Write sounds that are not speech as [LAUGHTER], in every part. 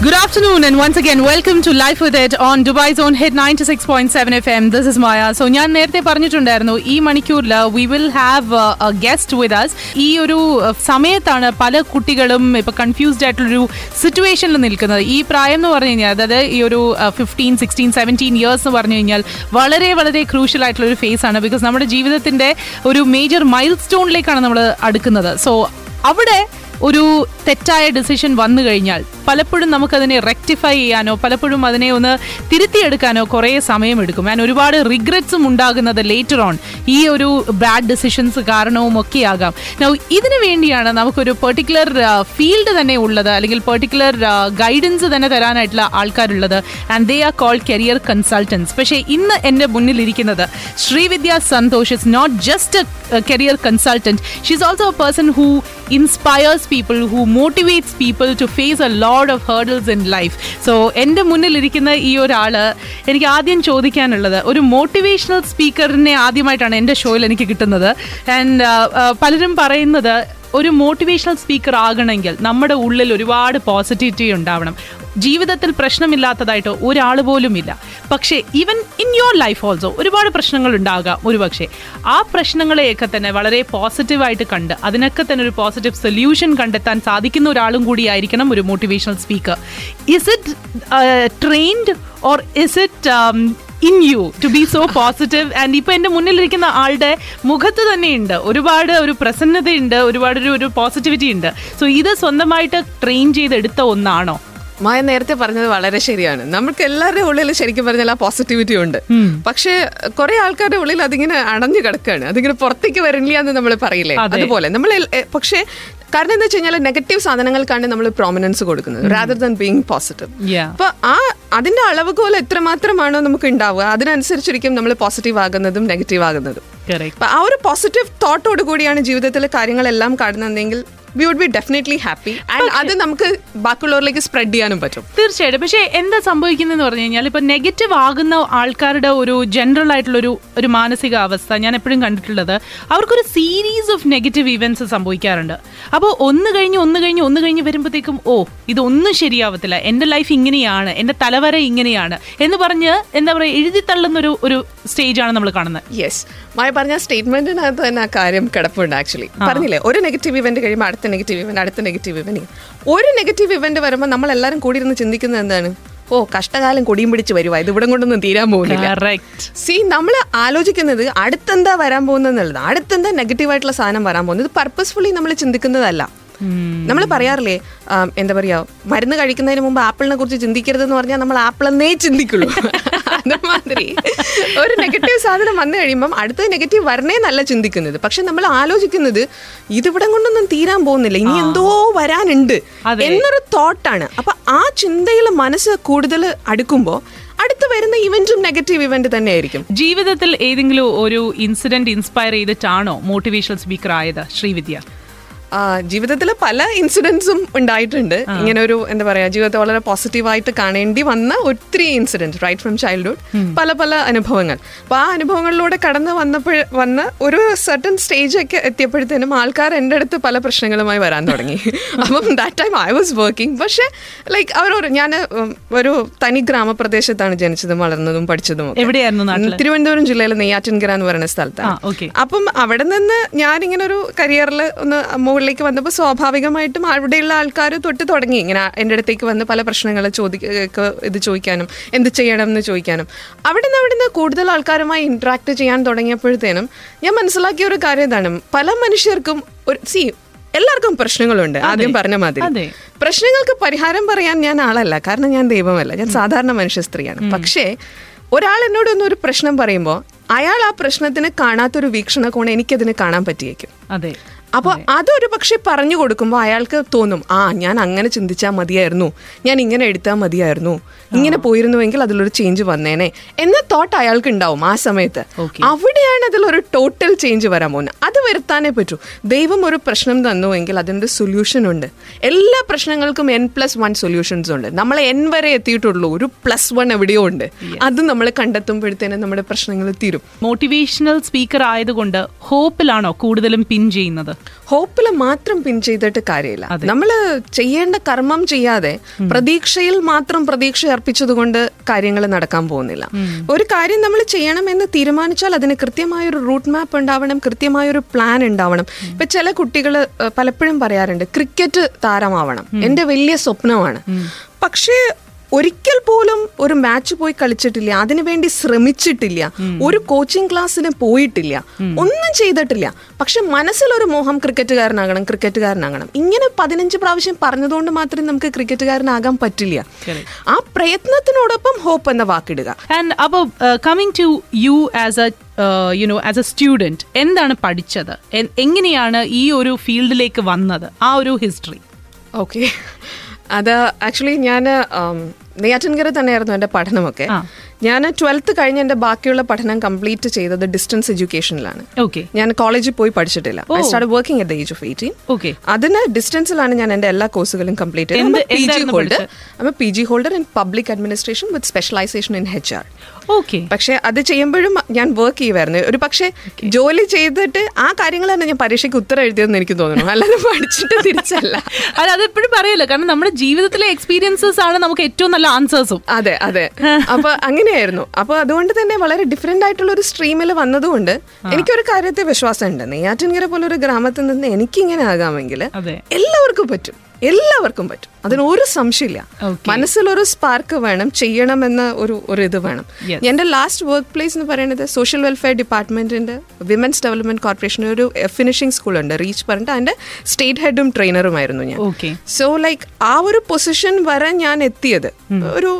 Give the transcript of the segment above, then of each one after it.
Good afternoon, and once again, welcome to Life with It on Dubai's own hit 96.7 FM. This is Maya. So, ഞാൻ നേരത്തെ പറഞ്ഞിട്ടുണ്ടായിരുന്നു ഈ മണിക്കൂറിൽ we will have guest with us ഈ ഒരു uh, സമയത്താണ് പല കുട്ടികളും ഇപ്പൊ കൺഫ്യൂസ്ഡ് ആയിട്ടുള്ളൊരു സിറ്റുവേഷനിൽ നിൽക്കുന്നത് ഈ പ്രായം എന്ന് പറഞ്ഞു കഴിഞ്ഞാൽ അതായത് ഈ ഒരു ഫിഫ്റ്റീൻ സിക്സ്റ്റീൻ സെവന്റീൻ ഇയേഴ്സ് എന്ന് പറഞ്ഞു കഴിഞ്ഞാൽ വളരെ വളരെ ക്രൂഷ്യൽ ആയിട്ടുള്ള ഒരു ഫേസ് ആണ് ബിക്കോസ് നമ്മുടെ ജീവിതത്തിന്റെ ഒരു മേജർ മൈൽ സ്റ്റോണിലേക്കാണ് നമ്മൾ അടുക്കുന്നത് സോ അവിടെ ഒരു തെറ്റായ ഡിസിഷൻ വന്നു കഴിഞ്ഞാൽ പലപ്പോഴും നമുക്കതിനെ റെക്ടിഫൈ ചെയ്യാനോ പലപ്പോഴും അതിനെ ഒന്ന് തിരുത്തിയെടുക്കാനോ കുറേ സമയമെടുക്കും. ഞാൻ ഒരുപാട് റിഗ്രറ്റ്സും ഉണ്ടാകുന്നത് ലേറ്റർ ഓൺ ഈ ഒരു ബാഡ് ഡിസിഷൻസ് കാരണവും ഒക്കെ Now, ഇതിനു വേണ്ടിയാണ് നമുക്കൊരു പെർട്ടിക്കുലർ ഫീൽഡ് തന്നെ ഉള്ളത് അല്ലെങ്കിൽ പെർട്ടിക്കുലർ ഗൈഡൻസ് തന്നെ തരാനായിട്ടുള്ള ആൾക്കാരുള്ളത് and they are called career consultants പക്ഷേ ഇന്ന് എന്റെ മുന്നിലിരിക്കുന്നത് Srividya Santhosh is not just a career consultant she is also a person who inspires people who motivates people to face a load of hurdles in life so എന്റെ മുന്നിലിരിക്കുന്ന ഈ ഒരാൾ എനിക്ക് ആദ്യം ചോദിക്കാനുള്ളത് ഒരു മോട്ടിവേഷണൽ സ്പീക്കറിനെ ആദ്യമായിട്ടാണ് എന്റെ ഷോയിൽ എനിക്ക് കിട്ടുന്നത്. ആൻഡ് പലരും പറയുന്നത് ഒരു മോട്ടിവേഷണൽ സ്പീക്കർ ആകണമെങ്കിൽ നമ്മുടെ ഉള്ളിൽ ഒരുപാട് പോസിറ്റിവിറ്റി ഉണ്ടാവണം. ജീവിതത്തിൽ പ്രശ്നമില്ലാത്തതായിട്ട് ഒരാൾ പോലും ഇല്ല. പക്ഷേ even in your life also ഒരുപാട് പ്രശ്നങ്ങൾ ഉണ്ടാകാം ഒരുപക്ഷെ. ആ പ്രശ്നങ്ങളെയൊക്കെ തന്നെ വളരെ പോസിറ്റീവായിട്ട് കണ്ട് അതിനൊക്കെ തന്നെ ഒരു പോസിറ്റീവ് സൊല്യൂഷൻ കണ്ടെത്താൻ സാധിക്കുന്ന ഒരാളും കൂടിയായിരിക്കണം ഒരു motivational speaker is it trained or is it in you to be so positive and ഇപ്പൊ എന്റെ മുന്നിലിരിക്കുന്ന ആളുടെ മുഖത്ത് തന്നെയുണ്ട്. ഒരുപാട് ഒരു പ്രസന്നതയുണ്ട് ഒരുപാട് ഒരു ഒരു പോസിറ്റിവിറ്റി ഉണ്ട്. സോ ഇത് സ്വന്തമായിട്ട് ട്രെയിൻ ചെയ്തെടുത്ത ഒന്നാണോ? മായ നേരത്തെ പറഞ്ഞത് വളരെ ശരിയാണ്. നമുക്ക് എല്ലാവരുടെ ഉള്ളിൽ ശരിക്കും പറഞ്ഞാൽ ആ പോസിറ്റിവിറ്റി ഉണ്ട്. പക്ഷേ കുറെ ആൾക്കാരുടെ ഉള്ളിൽ അതിങ്ങനെ അടഞ്ഞു കിടക്കുകയാണ് അതിങ്ങനെ പുറത്തേക്ക് വരില്ല എന്ന് നമ്മൾ പറയില്ലേ? അതെ. അതുപോലെ. നമ്മൾ പക്ഷേ കാരണം എന്താ വെച്ച് കഴിഞ്ഞാൽ നെഗറ്റീവ് സാധനങ്ങൾക്കാണ് നമ്മൾ പ്രോമിനൻസ് കൊടുക്കുന്നത് റാദർ ദൻ ബീങ് പോസിറ്റീവ്. അപ്പൊ ആ അതിന്റെ അളവുകോൽ എത്രമാത്രമാണോ നമുക്ക് ഉണ്ടാവുക അതിനനുസരിച്ചിരിക്കും നമ്മൾ പോസിറ്റീവ് ആകുന്നതും നെഗറ്റീവ് ആകുന്നതും. അപ്പൊ ആ ഒരു പോസിറ്റീവ് തോട്ടോട് കൂടിയാണ് ജീവിതത്തിലെ കാര്യങ്ങളെല്ലാം കാണുന്നതെങ്കിൽ we would be definitely happy and അത് നമുക്ക് ബാക്കിയുള്ളവരിലേക്ക് സ്പ്രെഡ് ചെയ്യാനും പറ്റും. തീർച്ചയായിട്ടും. പക്ഷേ എന്താ സംഭവിക്കുന്നതെന്ന് പറഞ്ഞു കഴിഞ്ഞാൽ ഇപ്പൊ നെഗറ്റീവ് ആകുന്ന ആൾക്കാരുടെ ഒരു ജനറൽ ആയിട്ടുള്ള ഒരു ഒരു മാനസിക അവസ്ഥ ഞാൻ എപ്പോഴും കണ്ടിട്ടുള്ളത്. അവർക്കൊരു സീരീസ് ഓഫ് നെഗറ്റീവ് ഇവന്റ്സ് സംഭവിക്കാറുണ്ട്. അപ്പോൾ ഒന്ന് കഴിഞ്ഞ് ഒന്ന് കഴിഞ്ഞ് ഒന്ന് കഴിഞ്ഞ് വരുമ്പോഴത്തേക്കും ഓ ഇതൊന്നും ശരിയാവത്തില്ല. എന്റെ ലൈഫ് ഇങ്ങനെയാണ് എന്റെ തലവര ഇങ്ങനെയാണ് എന്ന് പറഞ്ഞ് എന്താ പറയുക എഴുതി തള്ളുന്ന ഒരു ഒരു സ്റ്റേജാണ് നമ്മൾ കാണുന്നത്. യെസ് മായ പറഞ്ഞ സ്റ്റേറ്റ്മെന്റിനകത്ത് തന്നെ ആ കാര്യം കിടപ്പുണ്ട് ആക്ച്വലി പറഞ്ഞില്ലേ? ഒരു നെഗറ്റീവ് ഇവന്റ് കഴിയുമ്പോൾ അടുത്ത നെഗറ്റീവ് ഇവന്റ് അടുത്ത നെഗറ്റീവ് ഇവന്റ് ഒരു നെഗറ്റീവ് ഇവന്റ് വരുമ്പോൾ നമ്മൾ എല്ലാവരും കൂടി ഇരുന്ന് ചിന്തിക്കുന്നത് എന്താണ്? ഓ കഷ്ടകാലം കൊടിയും പിടിച്ച് വരുവാ. ഇത് ഇവിടെ കൊണ്ടൊന്നും തീരാൻ പോകുന്നില്ല. സി നമ്മൾ ആലോചിക്കുന്നത് അടുത്തെന്താ വരാൻ പോകുന്നത് അടുത്തെന്താ നെഗറ്റീവ് ആയിട്ടുള്ള സാധനം വരാൻ പോകുന്നത്? ഇത് പർപ്പസ്ഫുള്ളി നമ്മൾ ചിന്തിക്കുന്നതല്ല. നമ്മൾ പറയാറില്ലേ എന്താ പറയാ മരുന്ന് കഴിക്കുന്നതിന് മുമ്പ് ആപ്പിളിനെ കുറിച്ച് ചിന്തിക്കരുതെന്ന് പറഞ്ഞാൽ നമ്മൾ ആപ്പിളെന്നേ ചിന്തിക്കുള്ളൂ. [LAUGHS] അതുമാതിരി ഒരു നെഗറ്റീവ് സാധനം വന്നു കഴിയുമ്പം അടുത്ത നെഗറ്റീവ് വരണേ നല്ല ചിന്തിക്കുന്നത്. പക്ഷെ നമ്മൾ ആലോചിക്കുന്നത് ഇതിവിടെ കൊണ്ടൊന്നും തീരാൻ പോകുന്നില്ല. ഇനി എന്തോ വരാനുണ്ട്. എന്നൊരു തോട്ടാണ് അപ്പൊ ആ ചിന്തയിൽ മനസ്സ് കൂടുതൽ അടുക്കുമ്പോൾ അടുത്ത് വരുന്ന ഇവന്റും നെഗറ്റീവ് ഇവന്റ് തന്നെയായിരിക്കും. ജീവിതത്തിൽ ഏതെങ്കിലും ഒരു ഇൻസിഡന്റ് ഇൻസ്പയർ ചെയ്തിട്ടാണോ മോട്ടിവേഷണൽ സ്പീക്കർ ആയത് ശ്രീവിദ്യ? ജീവിതത്തിൽ പല ഇൻസിഡൻസും ഉണ്ടായിട്ടുണ്ട്. ഇങ്ങനെ ഒരു എന്താ പറയാ ജീവിതത്തെ വളരെ പോസിറ്റീവായിട്ട് കാണേണ്ടി വന്ന ഒത്തിരി ഇൻസിഡൻസ് റൈറ്റ് ഫ്രം ചൈൽഡ്ഹുഡ് പല പല അനുഭവങ്ങൾ. അപ്പൊ ആ അനുഭവങ്ങളിലൂടെ കടന്നു വന്നപ്പോൾ വന്ന ഒരു സർട്ടൺ സ്റ്റേജ് ഒക്കെ എത്തിയപ്പോഴത്തേനും ആൾക്കാർ എന്റെ അടുത്ത് പല പ്രശ്നങ്ങളുമായി വരാൻ തുടങ്ങി. [LAUGHS] അപ്പം that time I was working പക്ഷേ ലൈക്ക് അവർ ഞാൻ ഒരു തനി ഗ്രാമപ്രദേശത്താണ് ജനിച്ചതും വളർന്നതും പഠിച്ചതും. എവിടെയായിരുന്നു തിരുവനന്തപുരം ജില്ലയിലെ നെയ്യാറ്റിൻകര എന്ന് പറയുന്ന സ്ഥലത്താണ്. അപ്പം അവിടെ നിന്ന് ഞാനിങ്ങനെ ഒരു കരിയറിൽ ഒന്ന് മുകളിലേക്ക് വന്നപ്പോൾ സ്വാഭാവികമായിട്ടും അവിടെയുള്ള ആൾക്കാർ തൊട്ട് തുടങ്ങി. ഇങ്ങനെ എന്റെ അടുത്തേക്ക് വന്ന് പല പ്രശ്നങ്ങൾ ചോദിക്ക ഇത് ചോദിക്കാനും എന്ത് ചെയ്യണം എന്ന് ചോദിക്കാനും. അവിടെ നിന്ന് അവിടെ നിന്ന് കൂടുതൽ ആൾക്കാരുമായി ഇൻട്രാക്ട് ചെയ്യാൻ തുടങ്ങിയപ്പോഴത്തേനും ഞാൻ മനസ്സിലാക്കിയ ഒരു കാര്യം ഇതാണ്. പല മനുഷ്യർക്കും ഒരു സി എല്ലാവർക്കും പ്രശ്നങ്ങളുണ്ട് ആദ്യം പറഞ്ഞ മാതിരി. പ്രശ്നങ്ങൾക്ക് പരിഹാരം പറയാൻ ഞാൻ ആളല്ല. കാരണം ഞാൻ ദൈവമല്ല. ഞാൻ സാധാരണ മനുഷ്യ സ്ത്രീയാണ്. പക്ഷേ ഒരാൾ എന്നോടൊന്നും ഒരു പ്രശ്നം പറയുമ്പോൾ അയാൾ ആ പ്രശ്നത്തിന് കാണാത്തൊരു വീക്ഷണകോണം എനിക്കതിന് കാണാൻ പറ്റിയേക്കും. അതെ. അപ്പോൾ അതൊരു പക്ഷെ പറഞ്ഞു കൊടുക്കുമ്പോൾ അയാൾക്ക് തോന്നും ആ ഞാൻ അങ്ങനെ ചിന്തിച്ചാൽ മതിയായിരുന്നു. ഞാൻ ഇങ്ങനെ എടുത്താൽ മതിയായിരുന്നു. ഇങ്ങനെ പോയിരുന്നുവെങ്കിൽ അതിലൊരു ചേഞ്ച് വന്നേനെ. എന്ന തോട്ട് അയാൾക്ക് ഉണ്ടാവും ആ സമയത്ത്. അവിടെയാണ് അതിലൊരു ടോട്ടൽ ചേഞ്ച് വരാൻ പോകുന്നത്. അത് വരുത്താനേ പറ്റൂ. ദൈവം ഒരു പ്രശ്നം തന്നുവെങ്കിൽ അതിന്റെ സൊല്യൂഷൻ ഉണ്ട്. എല്ലാ പ്രശ്നങ്ങൾക്കും എൻ പ്ലസ് വൺ സൊല്യൂഷൻസ് ഉണ്ട്. നമ്മൾ എൻ വരെ എത്തിയിട്ടുള്ളൂ. ഒരു പ്ലസ് വൺ എവിടെയോ ഉണ്ട്. അത് നമ്മൾ കണ്ടെത്തുമ്പോഴത്തേനും നമ്മുടെ പ്രശ്നങ്ങൾ തീരും. മോട്ടിവേഷണൽ സ്പീക്കർ ആയതുകൊണ്ട് ഹോപ്പിലാണോ കൂടുതലും പിൻ ചെയ്യുന്നത്? ഹോപ്പിൽ മാത്രം പിൻ ചെയ്തിട്ട് കാര്യമില്ല. നമ്മൾ ചെയ്യേണ്ട കർമ്മം ചെയ്യാതെ പ്രതീക്ഷയിൽ മാത്രം പ്രതീക്ഷ അർപ്പിച്ചതുകൊണ്ട് കാര്യങ്ങൾ നടക്കാൻ പോകുന്നില്ല. ഒരു കാര്യം നമ്മൾ ചെയ്യണമെന്ന് തീരുമാനിച്ചാൽ അതിന് കൃത്യമായ ഒരു റൂട്ട് മാപ്പ് ഉണ്ടാവണം കൃത്യമായ ഒരു പ്ലാൻ ഉണ്ടാവണം. ഇപ്പൊ ചില കുട്ടികൾ പലപ്പോഴും പറയാറുണ്ട് ക്രിക്കറ്റ് താരമാവണം. എന്റെ വലിയ സ്വപ്നമാണ്. പക്ഷേ ഒരിക്കൽ പോലും ഒരു മാച്ച് പോയി കളിച്ചിട്ടില്ല. അതിനുവേണ്ടി ശ്രമിച്ചിട്ടില്ല. ഒരു കോച്ചിങ് ക്ലാസ്സിന് പോയിട്ടില്ല. ഒന്നും ചെയ്തിട്ടില്ല. പക്ഷെ മനസ്സിലൊരു മോഹം ക്രിക്കറ്റുകാരനാകണം ക്രിക്കറ്റുകാരനാകണം. ഇങ്ങനെ പതിനഞ്ച് പ്രാവശ്യം പറഞ്ഞതുകൊണ്ട് മാത്രമേ നമുക്ക് ക്രിക്കറ്റുകാരനാകാൻ പറ്റില്ല. ആ പ്രയത്നത്തിനോടൊപ്പം ഹോപ്പ് എന്ന വാക്കിടുക. ആൻഡ് അപ്പോൾ coming to you as a you know as a എന്താണ് പഠിച്ചത്? എങ്ങനെയാണ് ഈ ഒരു ഫീൽഡിലേക്ക് വന്നത്? ആ ഒരു ഹിസ്റ്ററി ഓക്കെ അത് ആക്ച്വലി ഞാൻ നെയ്യാറ്റിൻകര തന്നെയായിരുന്നു എന്റെ പഠനമൊക്കെ. ഞാൻ ട്വൽത്ത് കഴിഞ്ഞ് എന്റെ ബാക്കിയുള്ള പഠനം കംപ്ലീറ്റ് ചെയ്തത് ഡിസ്റ്റൻസ് എഡ്യൂക്കേഷനിലാണ് ഓക്കെ ഞാൻ കോളേജിൽ പോയി പഠിച്ചിട്ടില്ല. I start working at the age of eighteen okay അതിന് ഡിസ്റ്റൻസിലാണ് ഞാൻ എന്റെ എല്ലാ കോഴ്സുകളും കംപ്ലീറ്റ് ചെയ്തത്. P G holder P G holder in public administration with specialisation in H R okay പക്ഷെ അത് ചെയ്യുമ്പോഴും ഞാൻ വർക്ക് ചെയ്യുമായിരുന്നു ഒരു പക്ഷേ ജോലി ചെയ്തിട്ട് ആ കാര്യങ്ങൾ തന്നെ ഞാൻ പരീക്ഷയ്ക്ക് ഉത്തരം എഴുതിയതെന്ന് എനിക്ക് തോന്നുന്നു. അല്ലാതെ പഠിച്ചിട്ട് തിരിച്ചല്ല. [LAUGHS] അല്ല അതെപ്പോഴും പറയല്ലോ. കാരണം നമ്മുടെ ജീവിതത്തിലെ എക്സ്പീരിയൻസസ് ആണ് നമുക്ക് ഏറ്റവും നല്ല ആൻസേഴ്സും അതെ അതെ. [LAUGHS] അപ്പൊ അങ്ങനെയായിരുന്നു അപ്പൊ അതുകൊണ്ട് തന്നെ വളരെ ഡിഫറെന്റ് ആയിട്ടുള്ള ഒരു സ്ട്രീമിൽ വന്നതുകൊണ്ട് എനിക്കൊരു കാര്യത്തെ വിശ്വാസമുണ്ട്. നെയ്യാറ്റിൻകര പോലെ ഒരു ഗ്രാമത്തിൽ നിന്ന് എനിക്ക് ഇങ്ങനെ ആകാമെങ്കിൽ എല്ലാവർക്കും പറ്റും. എല്ലാവർക്കും പറ്റും. അതിന് ഒരു സംശയമില്ല. മനസ്സിലൊരു സ്പാർക്ക് വേണം ചെയ്യണമെന്ന ഒരു ഒരു ഇത് വേണം. എന്റെ ലാസ്റ്റ് വർക്ക് പ്ലേസ് എന്ന് പറയുന്നത് സോഷ്യൽ വെൽഫെയർ ഡിപ്പാർട്ട്മെന്റിന്റെ വിമൻസ് ഡെവലപ്മെന്റ് കോർപ്പറേഷൻ ഒരു ഫിനിഷിംഗ് സ്കൂളുണ്ട് റീച്ച് പറഞ്ഞിട്ട് അതിന്റെ സ്റ്റേറ്റ് ഹെഡും ട്രെയിനറുമായിരുന്നു ഞാൻ. സോ ലൈക്ക് ആ ഒരു പൊസിഷൻ വരെ ഞാൻ എത്തിയത് ഒരു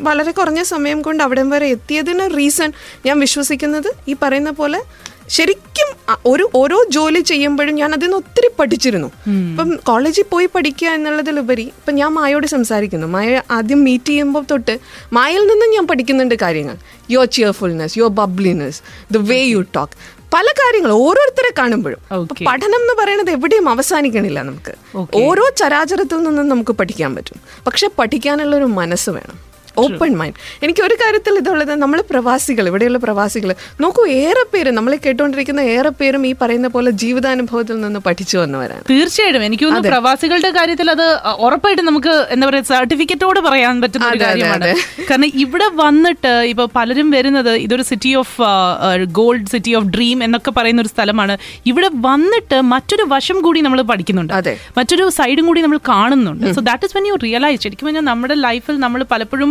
വളരെ കുറഞ്ഞ സമയം കൊണ്ട് അവിടം വരെ എത്തിയതിന് റീസൺ ഞാൻ വിശ്വസിക്കുന്നത് ഈ പറയുന്ന പോലെ ശരിക്കും ഒരു ഓരോ ജോലി ചെയ്യുമ്പോഴും ഞാൻ അതിന് ഒത്തിരി പഠിച്ചിരുന്നു. ഇപ്പം കോളേജിൽ പോയി പഠിക്കുക എന്നുള്ളതിലുപരി ഇപ്പം ഞാൻ മായോട് സംസാരിക്കുന്നു. മായ ആദ്യം മീറ്റ് ചെയ്യുമ്പോൾ തൊട്ട് മായയിൽ നിന്നും ഞാൻ പഠിക്കുന്നുണ്ട് കാര്യങ്ങൾ. Your cheerfulness your bubbliness the way you talk പല കാര്യങ്ങൾ ഓരോരുത്തരെ കാണുമ്പോഴും. പഠനം എന്ന് പറയുന്നത് എവിടെയും അവസാനിക്കണില്ല നമുക്ക്. ഓരോ ചരാചരത്തിൽ നിന്നും നമുക്ക് പഠിക്കാൻ പറ്റും. പക്ഷെ പഠിക്കാനുള്ള ഒരു മനസ്സ് വേണം. ഓപ്പൺ മൈൻഡ് എനിക്ക് ഒരു കാര്യത്തിൽ ഇതുള്ളത് നമ്മൾ പ്രവാസികൾ ഇവിടെയുള്ള പ്രവാസികൾ. നോക്കൂ ഏറെ പേര് നമ്മളെ കേട്ടുകൊണ്ടിരിക്കുന്ന ഏറെ പേരും ഈ പറയുന്ന പോലെ ജീവിതാനുഭവത്തിൽ നിന്ന് പഠിച്ചു വന്നവരാണ്. തീർച്ചയായിട്ടും. എനിക്ക് തോന്നുന്നു പ്രവാസികളുടെ കാര്യത്തിൽ അത് ഉറപ്പായിട്ട് നമുക്ക് എന്താ പറയുക സർട്ടിഫിക്കറ്റോട് പറയാൻ പറ്റുന്ന ഒരു കാര്യമാണ്. കാരണം ഇവിടെ വന്നിട്ട് ഇപ്പൊ പലരും വരുന്നത് ഇതൊരു city of gold city of dream എന്നൊക്കെ പറയുന്ന ഒരു സ്ഥലമാണ്. ഇവിടെ വന്നിട്ട് മറ്റൊരു വശം കൂടി നമ്മൾ പഠിക്കുന്നുണ്ട്. മറ്റൊരു സൈഡും കൂടി നമ്മൾ കാണുന്നുണ്ട്. So that is when you realise ശരിക്കും പറഞ്ഞാൽ നമ്മുടെ ലൈഫിൽ നമ്മൾ പലപ്പോഴും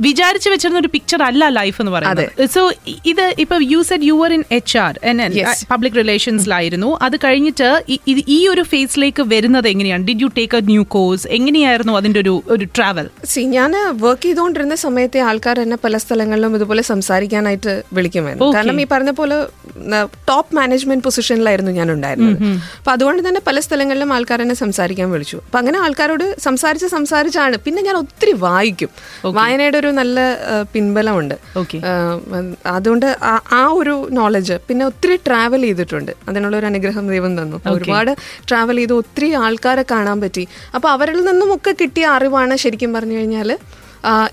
വിചാരിച്ചു വെച്ചിരുന്ന ഒരു പിക്ചർ അല്ല ലൈഫ് എന്ന് പറയുന്നത്. സോ ഇത് ഇപ്പൊ you said you are in H R and and public റിലേഷൻസിലായിരുന്നു അത് കഴിഞ്ഞിട്ട് ഈ- ഒരു ഫേസിലേക്ക് വരുന്നത് എങ്ങനെയാണ്? Did you take a new course എങ്ങനെയായിരുന്നു അതിന്റെ ഒരു ഒരു ട്രാവൽ സി ഞാൻ വർക്ക് ചെയ്തുകൊണ്ടിരുന്ന സമയത്തെ ആൾക്കാർ എന്നെ പല സ്ഥലങ്ങളിലും ഇതുപോലെ സംസാരിക്കാനായിട്ട് വിളിക്കുമായിരുന്നു. കാരണം ഈ പറഞ്ഞ പോലെ ടോപ്പ് മാനേജ്മെന്റ് പൊസിഷനിലായിരുന്നു ഞാൻ ഉണ്ടായിരുന്നത് അപ്പൊ അതുകൊണ്ട് തന്നെ പല സ്ഥലങ്ങളിലും ആൾക്കാർ എന്നെ സംസാരിക്കാൻ വിളിച്ചു. അപ്പൊ അങ്ങനെ ആൾക്കാരോട് സംസാരിച്ച് സംസാരിച്ചാണ്. പിന്നെ ഞാൻ ഒത്തിരി വായിക്കും. വായനയുടെ ഒരു നല്ല പിൻബലമുണ്ട്. അതുകൊണ്ട് ആ- ഒരു നോളജ് പിന്നെ ഒത്തിരി ട്രാവൽ ചെയ്തിട്ടുണ്ട്. അതിനുള്ള ഒരു അനുഗ്രഹം ദൈവം തന്നു. ഒരുപാട് ട്രാവൽ ചെയ്ത് ഒത്തിരി ആൾക്കാരെ കാണാൻ പറ്റി. അപ്പൊ അവരിൽ നിന്നും ഒക്കെ കിട്ടിയ അറിവാണ് ശരിക്കും പറഞ്ഞു കഴിഞ്ഞാൽ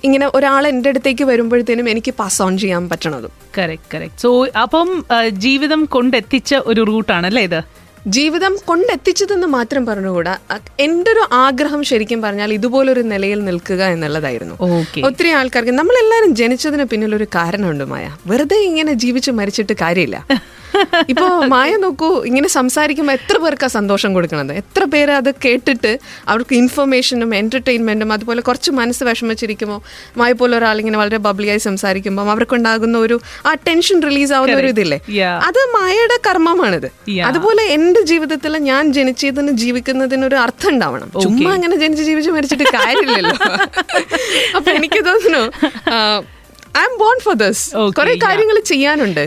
ഇങ്ങനെ ഒരാൾ എന്റെ അടുത്തേക്ക് വരുമ്പോഴത്തേനും എനിക്ക് പാസ് ഓൺ ചെയ്യാൻ പറ്റണതും. കറക്റ്റ് കറക്റ്റ് സോ അപ്പം ജീവിതം കൊണ്ടെത്തിച്ച ഒരു റൂട്ടാണ് അല്ലേ ഇത്? ജീവിതം കൊണ്ടെത്തിച്ചതെന്ന് മാത്രം പറഞ്ഞുകൂടാ. എന്റെ എന്റെ ഒരു ആഗ്രഹം ശരിക്കും പറഞ്ഞാൽ ഇതുപോലൊരു നിലയിൽ നിൽക്കുക എന്നുള്ളതായിരുന്നു. ഓക്കെ. ഒത്തിരി ആൾക്കാർക്ക് നമ്മളെല്ലാരും ജനിച്ചതിന് പിന്നിൽ ഒരു കാരണമുണ്ട് മായ. വെറുതെ ഇങ്ങനെ ജീവിച്ച് മരിച്ചിട്ട് കാര്യമില്ല. [LAUGHS] ഇപ്പൊ മായ നോക്കൂ ഇങ്ങനെ സംസാരിക്കുമ്പോൾ എത്ര പേർക്കാ സന്തോഷം കൊടുക്കണത്? എത്ര പേര് അത് കേട്ടിട്ട് അവർക്ക് ഇൻഫർമേഷനും എന്റർടൈൻമെന്റും അതുപോലെ കുറച്ച് മനസ്സ് വിഷമിച്ചിരിക്കുമ്പോൾ മായ പോലെ ഒരാൾ ഇങ്ങനെ വളരെ ബബ്ലിയായി സംസാരിക്കുമ്പോൾ അവർക്കുണ്ടാകുന്ന ഒരു ആ ടെൻഷൻ റിലീസ് ആവുന്ന ഒരു ഇതില്ലേ. അത് മായയുടെ കർമ്മമാണിത്. അതുപോലെ എന്റെ ജീവിതത്തിൽ ഞാൻ ജനിച്ചതിന് ജീവിക്കുന്നതിന് ഒരു അർത്ഥം ഉണ്ടാവണം. ചുമ്മാ അങ്ങനെ ജനിച്ച് ജീവിച്ച് മരിച്ചിട്ട് കാര്യമില്ലല്ലോ. അപ്പൊ എനിക്ക് തോന്നുന്നു I M born for this കുറെ. കാര്യങ്ങൾ ചെയ്യാനുണ്ട്.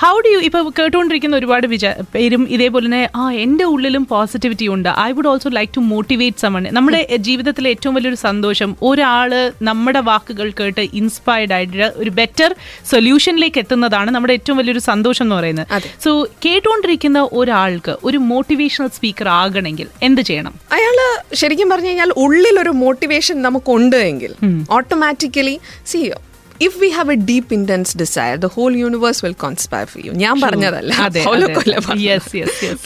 ഹൗ ഡു യു ഇപ്പൊ കേട്ടുകൊണ്ടിരിക്കുന്ന ഒരുപാട് വിചാ പേരും ഇതേപോലെ തന്നെ ആ എന്റെ ഉള്ളിലും പോസിറ്റിവിറ്റി ഉണ്ട്. I would also like to motivate someone നമ്മുടെ ജീവിതത്തിലെ ഏറ്റവും വലിയൊരു സന്തോഷം ഒരാൾ നമ്മുടെ വാക്കുകൾ കേട്ട് ഇൻസ്പയർഡ് ആയിട്ട് ഒരു ബെറ്റർ സൊല്യൂഷനിലേക്ക് എത്തുന്നതാണ് നമ്മുടെ ഏറ്റവും വലിയൊരു സന്തോഷം എന്ന് പറയുന്നത്. സോ കേട്ടുകൊണ്ടിരിക്കുന്ന ഒരാൾക്ക് ഒരു മോട്ടിവേഷണൽ സ്പീക്കർ ആകണമെങ്കിൽ എന്ത് ചെയ്യണം? അയാൾ ശരിക്കും പറഞ്ഞു കഴിഞ്ഞാൽ ഉള്ളിൽ ഒരു മോട്ടിവേഷൻ നമുക്കുണ്ട് എങ്കിൽ automatically see if we have a deep intense desire the whole universe will conspire for you ഞാൻ പറഞ്ഞതല്ല.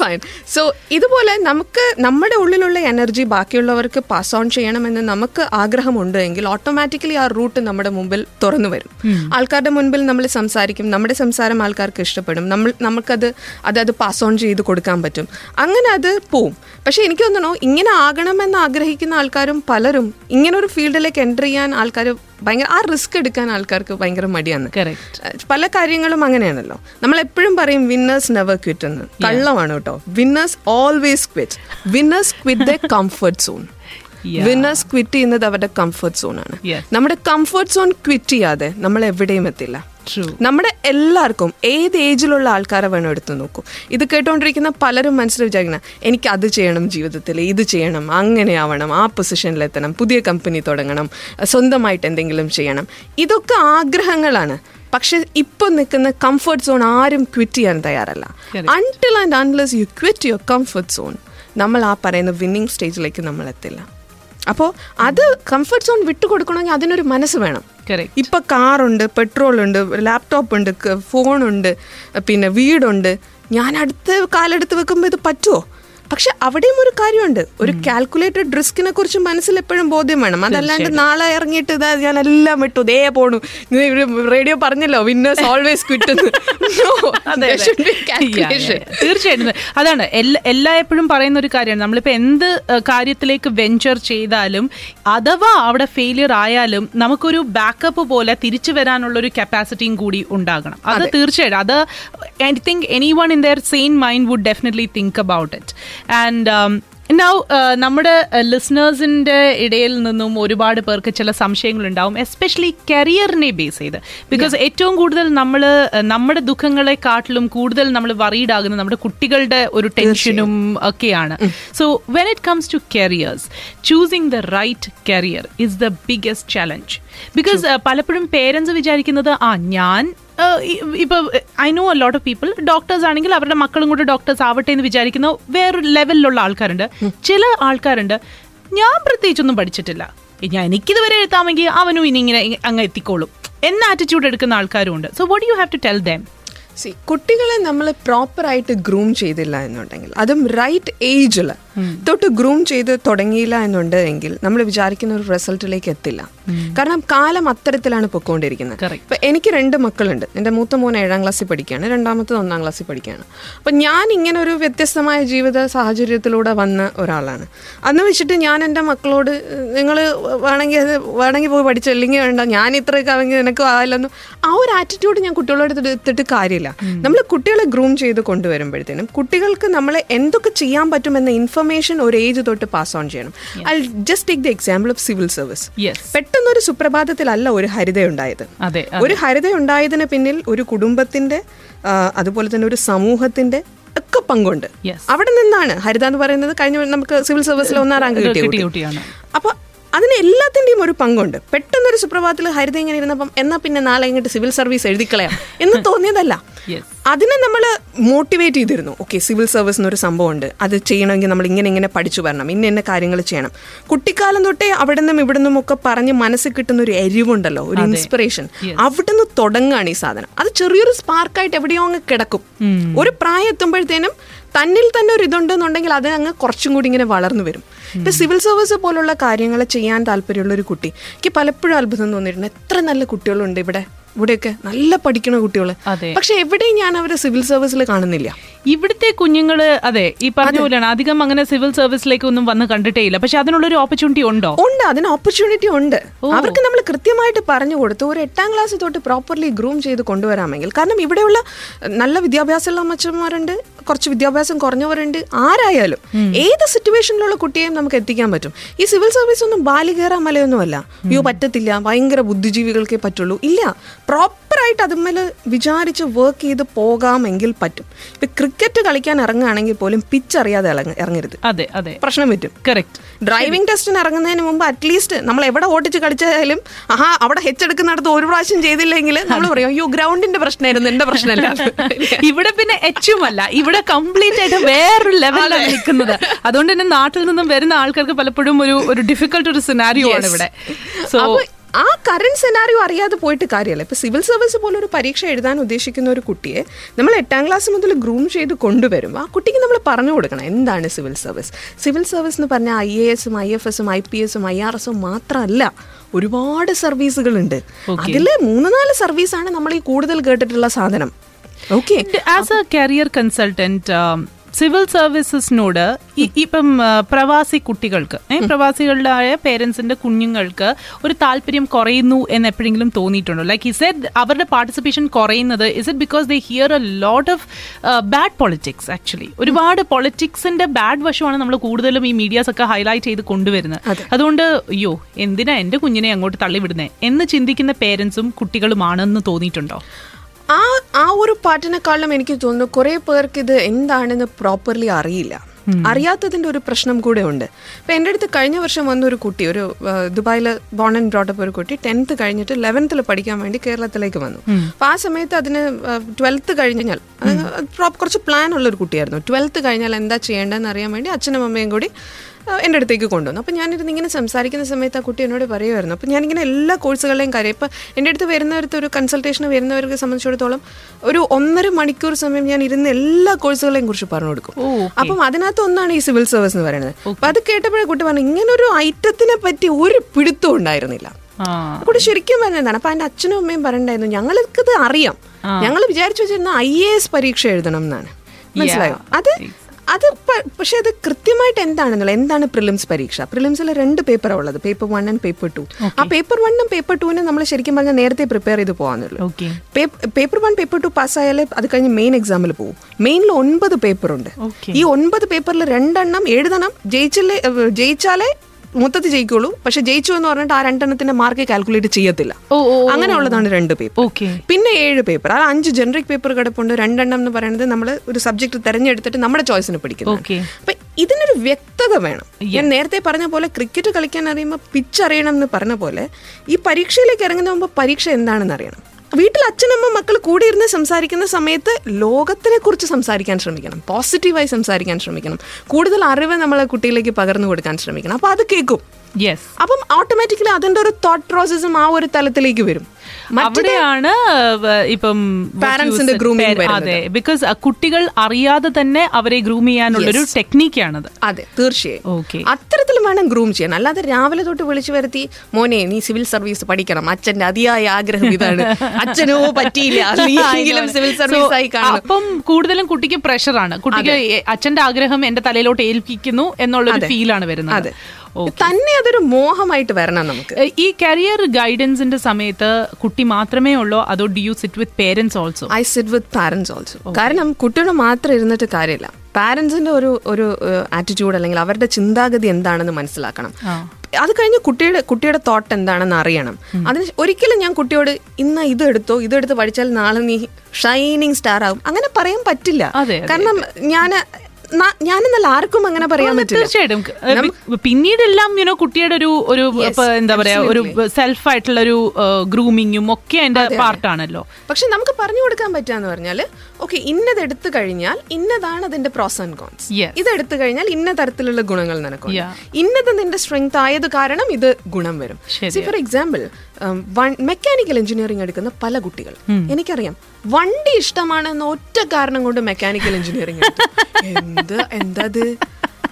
ഫൈൻ സോ ഇതുപോലെ നമുക്ക് നമ്മുടെ ഉള്ളിലുള്ള എനർജി ബാക്കിയുള്ളവർക്ക് പാസ് ഓൺ ചെയ്യണമെന്ന് നമുക്ക് ആഗ്രഹമുണ്ട് എങ്കിൽ ഓട്ടോമാറ്റിക്കലി ആ റൂട്ട് നമ്മുടെ മുമ്പിൽ തുറന്നു വരും. ആൾക്കാരുടെ മുൻപിൽ നമ്മൾ സംസാരിക്കും. നമ്മുടെ സംസാരം ആൾക്കാർക്ക് ഇഷ്ടപ്പെടും. നമ്മൾ നമുക്കത് അത് അത് പാസ് ഓൺ ചെയ്ത് കൊടുക്കാൻ പറ്റും. അങ്ങനെ അത് പോവും. പക്ഷെ എനിക്ക് തോന്നണോ ഇങ്ങനെ ആകണമെന്ന് ആഗ്രഹിക്കുന്ന ആൾക്കാരും പലരും ഇങ്ങനെ ഒരു ഫീൽഡിലേക്ക് എന്റർ ചെയ്യാൻ ആൾക്കാർ ഭയങ്കര ആ റിസ്ക് എടുക്കാൻ ആൾക്കാർക്ക് ഭയങ്കര മടിയാണ്. Correct. പല കാര്യങ്ങളും അങ്ങനെയാണല്ലോ. നമ്മൾ എപ്പോഴും പറയും വിന്നേഴ്സ് നെവർ ക്വിറ്റ് എന്ന്. കള്ളമാണ് കേട്ടോ. Winners always quit winners quit the comfort zone. Winners quit ചെയ്യുന്നത് അവരുടെ കംഫർട്ട് സോണാണ് നമ്മുടെ കംഫർട്ട് സോൺ ക്വിറ്റ് ചെയ്യാതെ നമ്മൾ എവിടെയും എത്തില്ല. നമ്മുടെ എല്ലാവർക്കും ഏത് ഏജിലുള്ള ആൾക്കാരെ വേണം എടുത്തു നോക്കൂ. ഇത് കേട്ടോണ്ടിരിക്കുന്ന പലരും മനസ്സിൽ വിചാരിക്കണം എനിക്ക് അത് ചെയ്യണം ജീവിതത്തിൽ ഇത് ചെയ്യണം അങ്ങനെ ആവണം ആ പൊസിഷനിലെത്തണം പുതിയ കമ്പനി തുടങ്ങണം സ്വന്തമായിട്ട് എന്തെങ്കിലും ചെയ്യണം. ഇതൊക്കെ ആഗ്രഹങ്ങളാണ്. പക്ഷെ ഇപ്പൊ നിൽക്കുന്ന കംഫർട്ട് സോൺ ആരും ക്വിറ്റ് ചെയ്യാൻ തയ്യാറല്ല. Until and unless you quit your comfort zone നമ്മൾ ആ പറയുന്ന വിന്നിങ് സ്റ്റേജിലേക്ക് നമ്മൾ എത്തില്ല. അപ്പോൾ അത് കംഫർട്ട് സോൺ വിട്ടുകൊടുക്കണമെങ്കിൽ അതിനൊരു മനസ്സ് വേണം. ഇപ്പൊ കാറുണ്ട് പെട്രോൾ ഉണ്ട് ലാപ്ടോപ്പ് ഉണ്ട് ഫോണുണ്ട് പിന്നെ വീടുണ്ട്. ഞാൻ അടുത്ത കാലെടുത്ത് വെക്കുമ്പോൾ ഇത് പറ്റുമോ പക്ഷെ അവിടെയും ഒരു കാര്യമുണ്ട്. ഒരു കാൽക്കുലേറ്റഡ് റിസ്കിനെ കുറിച്ച് മനസ്സിൽ എപ്പോഴും ബോധ്യം വേണം. അതല്ലാണ്ട് നാളെ ഇറങ്ങിയിട്ട് ഇതാ ഞാൻ എല്ലാം വിട്ടു. ദേ പോണു. റേഡിയോ പറഞ്ഞല്ലോ വിന്നേഴ്സ് ഓൾവേസ് കിട്ടുന്നു. തീർച്ചയായിട്ടും. അതാണ് എല്ലാ എപ്പോഴും പറയുന്ന ഒരു കാര്യമാണ്. നമ്മളിപ്പോ എന്ത് കാര്യത്തിലേക്ക് വെഞ്ചർ ചെയ്താലും അഥവാ അവിടെ ഫെയിലിയർ ആയാലും നമുക്കൊരു ബാക്കപ്പ് പോലെ തിരിച്ചു വരാനുള്ള ഒരു കപ്പാസിറ്റിയും കൂടി ഉണ്ടാകണം. അത് തീർച്ചയായിട്ടും. അത് I think anyone in their same mind would definitely think about it and now നമ്മുടെ ലിസ്ണേഴ്സിന്റെ ഇടയിൽ നിന്നും ഒരുപാട് പേർക്ക് ചില സംശയങ്ങളുണ്ടാവും എസ്പെഷ്യലി കരിയറിനെ ബേസ് ചെയ്ത്. ബിക്കോസ് ഏറ്റവും കൂടുതൽ നമ്മൾ നമ്മുടെ ദുഃഖങ്ങളെക്കാട്ടിലും കൂടുതൽ നമ്മൾ വറീഡ് ആകുന്നത് നമ്മുടെ കുട്ടികളുടെ ഒരു ടെൻഷനും ഒക്കെയാണ്. So when it comes to careers choosing the right career is the biggest challenge because പലപ്പോഴും പേരൻസ് വിചാരിക്കുന്നത് ആ ഞാൻ ഇപ്പൊ I know a lot of people doctors ആണെങ്കിൽ അവരുടെ മക്കളും കൂടെ ഡോക്ടേഴ്സ് ആവട്ടെ എന്ന് വിചാരിക്കുന്ന വേറൊരു ലെവലിലുള്ള ആൾക്കാരുണ്ട്. ചില ആൾക്കാരുണ്ട്. ഞാൻ പ്രത്യേകിച്ചൊന്നും പഠിച്ചിട്ടില്ല. ഞാൻ എനിക്കിതുവരെ എഴുത്താമെങ്കിൽ അവനും ഇനി ഇങ്ങനെ അങ്ങ് എത്തിക്കോളും. എന്ന ആറ്റിറ്റ്യൂഡ് എടുക്കുന്ന ആൾക്കാരും ഉണ്ട്. So what you have to tell them see കുട്ടികളെ നമ്മൾ പ്രോപ്പറായിട്ട് ഗ്രൂം ചെയ്തില്ല എന്നുണ്ടെങ്കിൽ അതും റൈറ്റ് ഏജിൽ തൊട്ട് ഗ്രൂം ചെയ്ത് തുടങ്ങിയില്ല എന്നുണ്ടെങ്കിൽ നമ്മൾ വിചാരിക്കുന്ന ഒരു റിസൾട്ടിലേക്ക് എത്തില്ല. കാരണം കാലം അത്തരത്തിലാണ് പൊക്കോണ്ടിരിക്കുന്നത്. Correct. ഇപ്പൊ എനിക്ക് രണ്ട് മക്കളുണ്ട്. എന്റെ മൂത്ത മോൻ ഏഴാം ക്ലാസ്സിൽ പഠിക്കുകയാണ്. രണ്ടാമത്തത് ഒന്നാം ക്ലാസ്സിൽ പഠിക്കുകയാണ്. അപ്പം ഞാൻ ഇങ്ങനെ ഒരു വ്യത്യസ്തമായ ജീവിത സാഹചര്യത്തിലൂടെ വന്ന ഒരാളാണ്. അന്ന് വെച്ചിട്ട് ഞാൻ എന്റെ മക്കളോട് നിങ്ങൾ വേണമെങ്കിൽ അത് വേണമെങ്കിൽ പോയി പഠിച്ചു അല്ലെങ്കിൽ വേണ്ട ഞാൻ ഇത്രയൊക്കെ ആണെങ്കിൽ നിനക്ക് ആവില്ലെന്ന് ആ ഒരു ആറ്റിറ്റ്യൂഡ് ഞാൻ കുട്ടികളോട് എടുത്തിട്ട് കാര്യമില്ല. നമ്മൾ കുട്ടികളെ ഗ്രൂം ചെയ്ത് കൊണ്ടുവരുമ്പോഴത്തേനും കുട്ടികൾക്ക് നമ്മളെ എന്തൊക്കെ ചെയ്യാൻ പറ്റുമെന്ന ഇൻഫർമേഷൻ ഒരു ഏജ് തൊട്ട് പാസ് ഓൺ ചെയ്യണം. I just take the example of civil service പെട്ടെന്ന് പെട്ടെന്നൊരു സുപ്രഭാതത്തിലല്ല ഒരു ഹരിത ഉണ്ടായത് ഒരു ഹരിത ഉണ്ടായതിന് പിന്നിൽ ഒരു കുടുംബത്തിന്റെ അതുപോലെ തന്നെ ഒരു സമൂഹത്തിന്റെ ഒക്കെ പങ്കുണ്ട്. അവിടെ നിന്നാണ് ഹരിത എന്ന് പറയുന്നത് കഴിഞ്ഞ നമുക്ക് സിവിൽ സർവീസിൽ ഒന്നാം റാങ്ക് കിട്ടിയ. കുട്ടിയാണ്. അപ്പൊ അതിന് എല്ലാത്തിന്റെയും ഒരു പങ്കുണ്ട്. പെട്ടെന്നൊരു സുപ്രഭാതത്തിൽ ഹരിത ഇങ്ങനെ ഇരുന്നപ്പം എന്നാ പിന്നെ നാളെ ഇങ്ങോട്ട് സിവിൽ സർവീസ് എഴുതിക്കളയാം എന്ന് തോന്നിയതല്ല. അതിനെ നമ്മൾ മോട്ടിവേറ്റ് ചെയ്തിരുന്നു. ഓക്കെ സിവിൽ സർവീസ് എന്നൊരു സംഭവമുണ്ട്. അത് ചെയ്യണമെങ്കിൽ നമ്മൾ ഇങ്ങനെ ഇങ്ങനെ പഠിച്ചു വരണം. ഇന്ന ഇന്ന കാര്യങ്ങൾ ചെയ്യണം. കുട്ടിക്കാലം തൊട്ടേ അവിടെ നിന്നും ഇവിടെ നിന്നും ഒക്കെ പറഞ്ഞ് മനസ്സിൽ കിട്ടുന്ന ഒരു എരിവുണ്ടല്ലോ ഒരു ഇൻസ്പിറേഷൻ അവിടെ നിന്ന് തുടങ്ങുകയാണ് ഈ സാധനം. അത് ചെറിയൊരു സ്പാർക്കായിട്ട് എവിടെയോ അങ്ങ് കിടക്കും. ഒരു പ്രായം എത്തുമ്പോഴത്തേനും തന്നിൽ തന്നെ ഒരു ഇതുണ്ടെന്നുണ്ടെങ്കിൽ അത് അങ്ങ് കുറച്ചും കൂടി ഇങ്ങനെ വളർന്നു വരും. ഇപ്പൊ സിവിൽ സർവീസ് പോലുള്ള കാര്യങ്ങൾ ചെയ്യാൻ താല്പര്യമുള്ള ഒരു കുട്ടി എനിക്ക് പലപ്പോഴും അത്ഭുതം തോന്നിയിട്ടുണ്ട്. എത്ര നല്ല കുട്ടികളുണ്ട് ഇവിടെ? ഇവിടെയൊക്കെ നല്ല പഠിക്കുന്ന കുട്ടികൾ. പക്ഷെ എവിടെയും ഞാൻ അവരെ സിവിൽ സർവീസിൽ കാണുന്നില്ല ഇവിടുത്തെ കുഞ്ഞുങ്ങൾ അതെ ഈ പറഞ്ഞ പോലെയാണ്. അധികം അങ്ങനെ സിവിൽ സർവീസിലേക്ക് ഒന്നും വന്ന് കണ്ടിട്ടേ ഇല്ല. പക്ഷെ അതിനുള്ളൊരു ഓപ്പർച്യൂണിറ്റി ഉണ്ടോ? ഉണ്ട് അതിന് ഓപ്പർച്യൂണിറ്റി ഉണ്ട്. അവർക്ക് നമ്മൾ കൃത്യമായിട്ട് പറഞ്ഞു കൊടുത്തു. ഒരു എട്ടാം ക്ലാസ് തൊട്ട് പ്രോപ്പർലി ഗ്രൂം ചെയ്ത് കൊണ്ടുവരാമെങ്കിൽ. കാരണം ഇവിടെയുള്ള നല്ല വിദ്യാഭ്യാസമുള്ള അമ്മച്ചന്മാരുണ്ട് കുറച്ച് വിദ്യാഭ്യാസം കുറഞ്ഞവരുണ്ട്. ആരായാലും ഏത് സിറ്റുവേഷനിലുള്ള കുട്ടിയെയും നമുക്ക് എത്തിക്കാൻ പറ്റും. ഈ സിവിൽ സർവീസ് ഒന്നും ബാലി കയറാൻ മലയൊന്നുമല്ല അയ്യോ പറ്റത്തില്ല. ഭയങ്കര ബുദ്ധിജീവികൾക്കേ പറ്റുള്ളൂ. ഇല്ല. പ്രോപ്പറായിട്ട് അതുമ്മേൽ വിചാരിച്ച് വർക്ക് ചെയ്ത് പോകാമെങ്കിൽ പറ്റും. ഇപ്പൊ ക്രിക്കറ്റ് കളിക്കാൻ ഇറങ്ങുകയാണെങ്കിൽ പോലും പിച്ച് അറിയാതെ ഇറങ്ങ- ഇറങ്ങരുത്. അതെ അതെ. പ്രശ്നം പറ്റും. കറക്റ്റ് ഡ്രൈവിംഗ് ടെസ്റ്റിന് ഇറങ്ങുന്നതിന് മുമ്പ് അറ്റ്ലീസ്റ്റ് നമ്മൾ എവിടെ ഓട്ടിച്ച് കളിച്ചാലും ആഹാ അവിടെ ഹെച്ചെടുക്കുന്നിടത്ത് ഒരു പ്രാവശ്യം ചെയ്തില്ലെങ്കിൽ നമ്മൾ പറയും അയ്യോ ഗ്രൗണ്ടിന്റെ പ്രശ്നമായിരുന്നു എന്റെ പ്രശ്നമല്ല. [LAUGHS] ഇവിടെ പിന്നെ എച്ചും അല്ല. ഇവിടെ കംപ്ലീറ്റ് ആയിട്ട് വേറൊരു ലെവലാണ് നിൽക്കുന്നത്. അതുകൊണ്ട് തന്നെ നാട്ടിൽ നിന്നും വരുന്ന ആൾക്കാർക്ക് പലപ്പോഴും ഒരു ഒരു ഡിഫിക്കൽട്ട് ഒരു സിനാരിയോ ആണ് ഇവിടെ. സോ ആ കറണ്ട് സെനാറിയോ അറിയാതെ പോയിട്ട് കാര്യമല്ല. ഇപ്പോൾ സിവിൽ സർവീസ് പോലെ ഒരു പരീക്ഷ എഴുതാൻ ഉദ്ദേശിക്കുന്ന ഒരു കുട്ടിയെ നമ്മൾ എട്ടാം ക്ലാസ് മുതൽ ഗ്രൂം ചെയ്ത് കൊണ്ടുവരും. ആ കുട്ടിക്ക് നമ്മൾ പറഞ്ഞു കൊടുക്കണം എന്താണ് സിവിൽ സർവീസ് സിവിൽ സർവീസ് എന്ന് പറഞ്ഞാൽ ഐ എ എസും ഐ എഫ് എസും ഐ പി എസും ഐ ആർ എസും മാത്രമല്ല ഒരുപാട് സർവീസുകളുണ്ട് അതിൽ മൂന്ന് നാല് സർവീസാണ് നമ്മൾ ഈ കൂടുതൽ കേട്ടിട്ടുള്ള സാധനം. Okay as a career consultant civil സർവീസസിനോട് ഇപ്പം പ്രവാസി കുട്ടികൾക്ക് പ്രവാസികളുടെ പേരൻസിന്റെ കുഞ്ഞുങ്ങൾക്ക് ഒരു താല്പര്യം കുറയുന്നു എന്ന് എപ്പോഴെങ്കിലും തോന്നിയിട്ടുണ്ടോ? ലൈക്ക് ഇസ് ഇറ്റ് അവരുടെ പാർട്ടിസിപ്പേഷൻ കുറയുന്നത് is it because they hear a lot of bad politics actually ഒരുപാട് പൊളിറ്റിക്സിന്റെ ബാഡ് വശമാണ് നമ്മൾ കൂടുതലും ഈ മീഡിയാസ് ഒക്കെ ഹൈലൈറ്റ് ചെയ്ത് കൊണ്ടുവരുന്നത്. അതുകൊണ്ട് അയ്യോ എന്തിനാ എന്റെ കുഞ്ഞിനെ അങ്ങോട്ട് തള്ളിവിടുന്നേ? എന്ന് ചിന്തിക്കുന്ന പേരൻസും കുട്ടികളുമാണെന്ന് തോന്നിയിട്ടുണ്ടോ? ആ ആ ഒരു പാട്ടിനെക്കാളും എനിക്ക് തോന്നുന്നു കുറെ പേർക്ക് ഇത് എന്താണെന്ന് പ്രോപ്പർലി അറിയില്ല. അറിയാത്തതിന്റെ ഒരു പ്രശ്നം കൂടെ ഉണ്ട്. ഇപ്പൊ എന്റെ അടുത്ത് കഴിഞ്ഞ വർഷം വന്ന ഒരു കുട്ടി ഒരു ദുബായിൽ ബോൺ ആൻഡ് ബ്രോട്ടപ്പ് ഒരു കുട്ടി ടെൻത്ത് കഴിഞ്ഞിട്ട് ലെവൻത്തിൽ പഠിക്കാൻ വേണ്ടി കേരളത്തിലേക്ക് വന്നു. അപ്പൊ ആ സമയത്ത് അതിന് ട്വൽത്ത് കഴിഞ്ഞാൽ കുറച്ച് പ്ലാൻ ഉള്ള ഒരു കുട്ടിയായിരുന്നു. ട്വൽത്ത് കഴിഞ്ഞാൽ എന്താ ചെയ്യേണ്ടതെന്ന് അറിയാൻ വേണ്ടി അച്ഛനും അമ്മയും കൂടി എന്റെ അടുത്തേക്ക് കൊണ്ടുവന്നു. അപ്പോൾ ഞാനിരുന്ന് ഇങ്ങനെ സംസാരിക്കുന്ന സമയത്ത് ആ കുട്ടി എന്നോട് പറയുമായിരുന്നു അപ്പോൾ ഞാനിങ്ങനെ എല്ലാ കോഴ്സുകളുടെയും കാര്യം ഇപ്പോൾ എന്റെ അടുത്ത് വരുന്നവർക്ക് ഒരു കൺസൾട്ടേഷന് വരുന്നവർക്ക് സംബന്ധിച്ചിടത്തോളം ഒരു ഒന്നര മണിക്കൂർ സമയം ഞാൻ ഇരുന്ന് എല്ലാ കോഴ്സുകളെയും കുറിച്ച് പറഞ്ഞു കൊടുക്കും. അപ്പം അതിനകത്ത് ഒന്നാണ് ഈ സിവിൽ സർവീസ് എന്ന് പറയുന്നത്. അപ്പം അത് കേട്ടപ്പോഴേ കുട്ടി പറഞ്ഞു ഇങ്ങനെ ഒരു ഐറ്റത്തിനെ പറ്റി ഒരു പിടുത്തവും ഉണ്ടായിരുന്നില്ല. ആ. കൂടെ ശരിക്കും പറഞ്ഞതാണ് അപ്പൊ എന്റെ അച്ഛനും അമ്മയും പറയണ്ടായിരുന്നു ഞങ്ങൾക്ക് ഇത് അറിയാം ഞങ്ങൾ വിചാരിച്ചു വെച്ചിരുന്ന ഐ എ എസ് പരീക്ഷ എഴുതണം എന്നാണ്. മനസ്സിലായോ? അത് അത് പക്ഷെ അത് കൃത്യമായിട്ട് എന്താണെന്നുള്ള എന്താണ് പ്രിലിംസ് പരീക്ഷ? പ്രിലിംസിൽ രണ്ട് പേപ്പറാണ് ഉള്ളത് paper one and paper two. ആ പേപ്പർ വണ്ണും പേപ്പർ ടുവിനും നമ്മൾ ശരിക്കും പറഞ്ഞാൽ നേരത്തെ പ്രിപ്പയർ ചെയ്ത് പോകാന്നുള്ളൂ പേപ്പർ വൺ പേപ്പർ ടു പാസ്സായാലേ അത് കഴിഞ്ഞ് മെയിൻ എക്സാമിൽ പോകും മെയിനിൽ ഒൻപത് പേപ്പർ ഉണ്ട് ഈ ഒൻപത് പേപ്പറിൽ രണ്ടെണ്ണം എഴുതണം ജയിച്ചില്ലേ ജയിച്ചാലേ മൊത്തത്തിൽ ജയിക്കുള്ളൂ. പക്ഷെ ജയിച്ചു എന്ന് പറഞ്ഞിട്ട് ആ രണ്ടെണ്ണത്തിന്റെ മാർക്ക് കാൽക്കുലേറ്റ് ചെയ്യത്തില്ല. അങ്ങനെയുള്ളതാണ് രണ്ട് പേപ്പർ പിന്നെ ഏഴ് പേപ്പർ അത് അഞ്ച് ജനറിക് പേപ്പർ കിടപ്പുണ്ട്. രണ്ടെണ്ണം എന്ന് പറയുന്നത് നമ്മൾ ഒരു സബ്ജക്ട് തെരഞ്ഞെടുത്തിട്ട് നമ്മുടെ ചോയ്സിന് പഠിക്കുന്നത്. അപ്പൊ ഇതിനൊരു വ്യക്തത വേണം. ഞാൻ നേരത്തെ പറഞ്ഞ പോലെ ക്രിക്കറ്റ് കളിക്കാൻ അറിയുമ്പോൾ പിച്ച് അറിയണം എന്ന് പറഞ്ഞ പോലെ ഈ പരീക്ഷയിലേക്ക് ഇറങ്ങുന്ന മുമ്പ് പരീക്ഷ എന്താണെന്ന് അറിയണം. വീട്ടിൽ അച്ഛനമ്മ മക്കൾ കൂടെ ഇരുന്ന് സംസാരിക്കുന്ന സമയത്ത് ലോകത്തിനെ കുറിച്ച് സംസാരിക്കാൻ ശ്രമിക്കണം. പോസിറ്റീവായി സംസാരിക്കാൻ ശ്രമിക്കണം. കൂടുതൽ അറിവ് നമ്മളെ കുട്ടിയിലേക്ക് പകർന്നു കൊടുക്കാൻ ശ്രമിക്കണം. അപ്പൊ അത് കേൾക്കും. യെസ് അപ്പം ഓട്ടോമാറ്റിക്കലി അതിന്റെ ഒരു തോട്ട് പ്രോസസ്സും ആ ഒരു തലത്തിലേക്ക് വരും. അവിടെയാണ് ഇപ്പം പാരന്റ്സിന്റെ വരുന്നത്. അതെ ബിക്കോസ് കുട്ടികൾ അറിയാതെ തന്നെ അവരെ ഗ്രൂം ചെയ്യാനുള്ളൊരു ടെക്നീക്കാണത് അതെ തീർച്ചയായും. ഓക്കെ. അത്തരത്തിലും വേണം ഗ്രൂം ചെയ്യാൻ അല്ലാതെ രാവിലെ തൊട്ട് വിളിച്ചു വരുത്തി മോനെ നീ സിവിൽ സർവീസ് പഠിക്കണം. അച്ഛന്റെ അതിയായ ആഗ്രഹം ഇതാണ്. അച്ഛനോ പറ്റിയില്ല. [LAUGHS] സിവിൽ സർവീസ് ആയി കാണും. അപ്പം കൂടുതലും കുട്ടിക്ക് പ്രഷറാണ് കുട്ടിക്ക് അച്ഛന്റെ ആഗ്രഹം എന്റെ തലയിലോട്ട് ഏൽപ്പിക്കുന്നു എന്നുള്ളൊരു ഫീലാണ് വരുന്നത്. അതെ. തന്നെ അതൊരു മോഹമായിട്ട് വരണം നമുക്ക്. ഈ കരിയർ ഗൈഡൻസിന്റെ സമയത്ത് കുട്ടി മാത്രമേ ഉള്ളൂ? അതോ do you sit with parents also I sit with parents also കാരണം കുട്ടിയുടെ മാത്രം ഇരുന്നിട്ട് കാര്യമില്ല. പാരൻസിന്റെ ഒരു ഒരു ആറ്റിറ്റ്യൂഡ് അല്ലെങ്കിൽ അവരുടെ ചിന്താഗതി എന്താണെന്ന് മനസ്സിലാക്കണം. അത് കഴിഞ്ഞ് കുട്ടിയുടെ കുട്ടിയുടെ തോട്ട് എന്താണെന്ന് അറിയണം. അതിന് ഒരിക്കലും ഞാൻ കുട്ടിയോട് ഇന്ന് ഇത് എടുത്തോ ഇതെടുത്ത് പഠിച്ചാൽ നാളെ നീ ഷൈനിങ് സ്റ്റാർ ആകും അങ്ങനെ പറയാൻ പറ്റില്ല. കാരണം ഞാൻ ഞാനെന്നല്ല ആർക്കും അങ്ങനെ പറയാൻ പറ്റില്ല. തീർച്ചയായിട്ടും. പിന്നീടെല്ലാം യുനോ കുട്ടിയുടെ ഒരു ഒരു എന്താ പറയാ ഒരു സെൽഫ് ആയിട്ടുള്ള ഒരു ഗ്രൂമിങ്ങും ഒക്കെ അതിന്റെ പാർട്ടാണല്ലോ. പക്ഷെ നമുക്ക് പറഞ്ഞു കൊടുക്കാൻ പറ്റാന്ന് പറഞ്ഞാൽ ഓക്കെ ഇന്നത് എടുത്തു കഴിഞ്ഞാൽ ഇന്നതാണ് അതിന്റെ പ്രോസ് ആൻഡ് കോൺസ്. ഇത് എടുത്തു കഴിഞ്ഞാൽ ഇന്ന തരത്തിലുള്ള ഗുണങ്ങൾ നിനക്കും. ഇന്നത് നിന്റെ സ്ട്രെങ്ത് ആയത് കാരണം ഇത് ഗുണം വരും. ഫോർ എക്സാമ്പിൾ മെക്കാനിക്കൽ എഞ്ചിനീയറിംഗ് എടുക്കുന്ന പല കുട്ടികൾ. എനിക്കറിയാം. വണ്ടി ഇഷ്ടമാണെന്ന ഒറ്റ കാരണം കൊണ്ട് മെക്കാനിക്കൽ എഞ്ചിനീയറിംഗ് [LAUGHS] എന്ത് എന്താ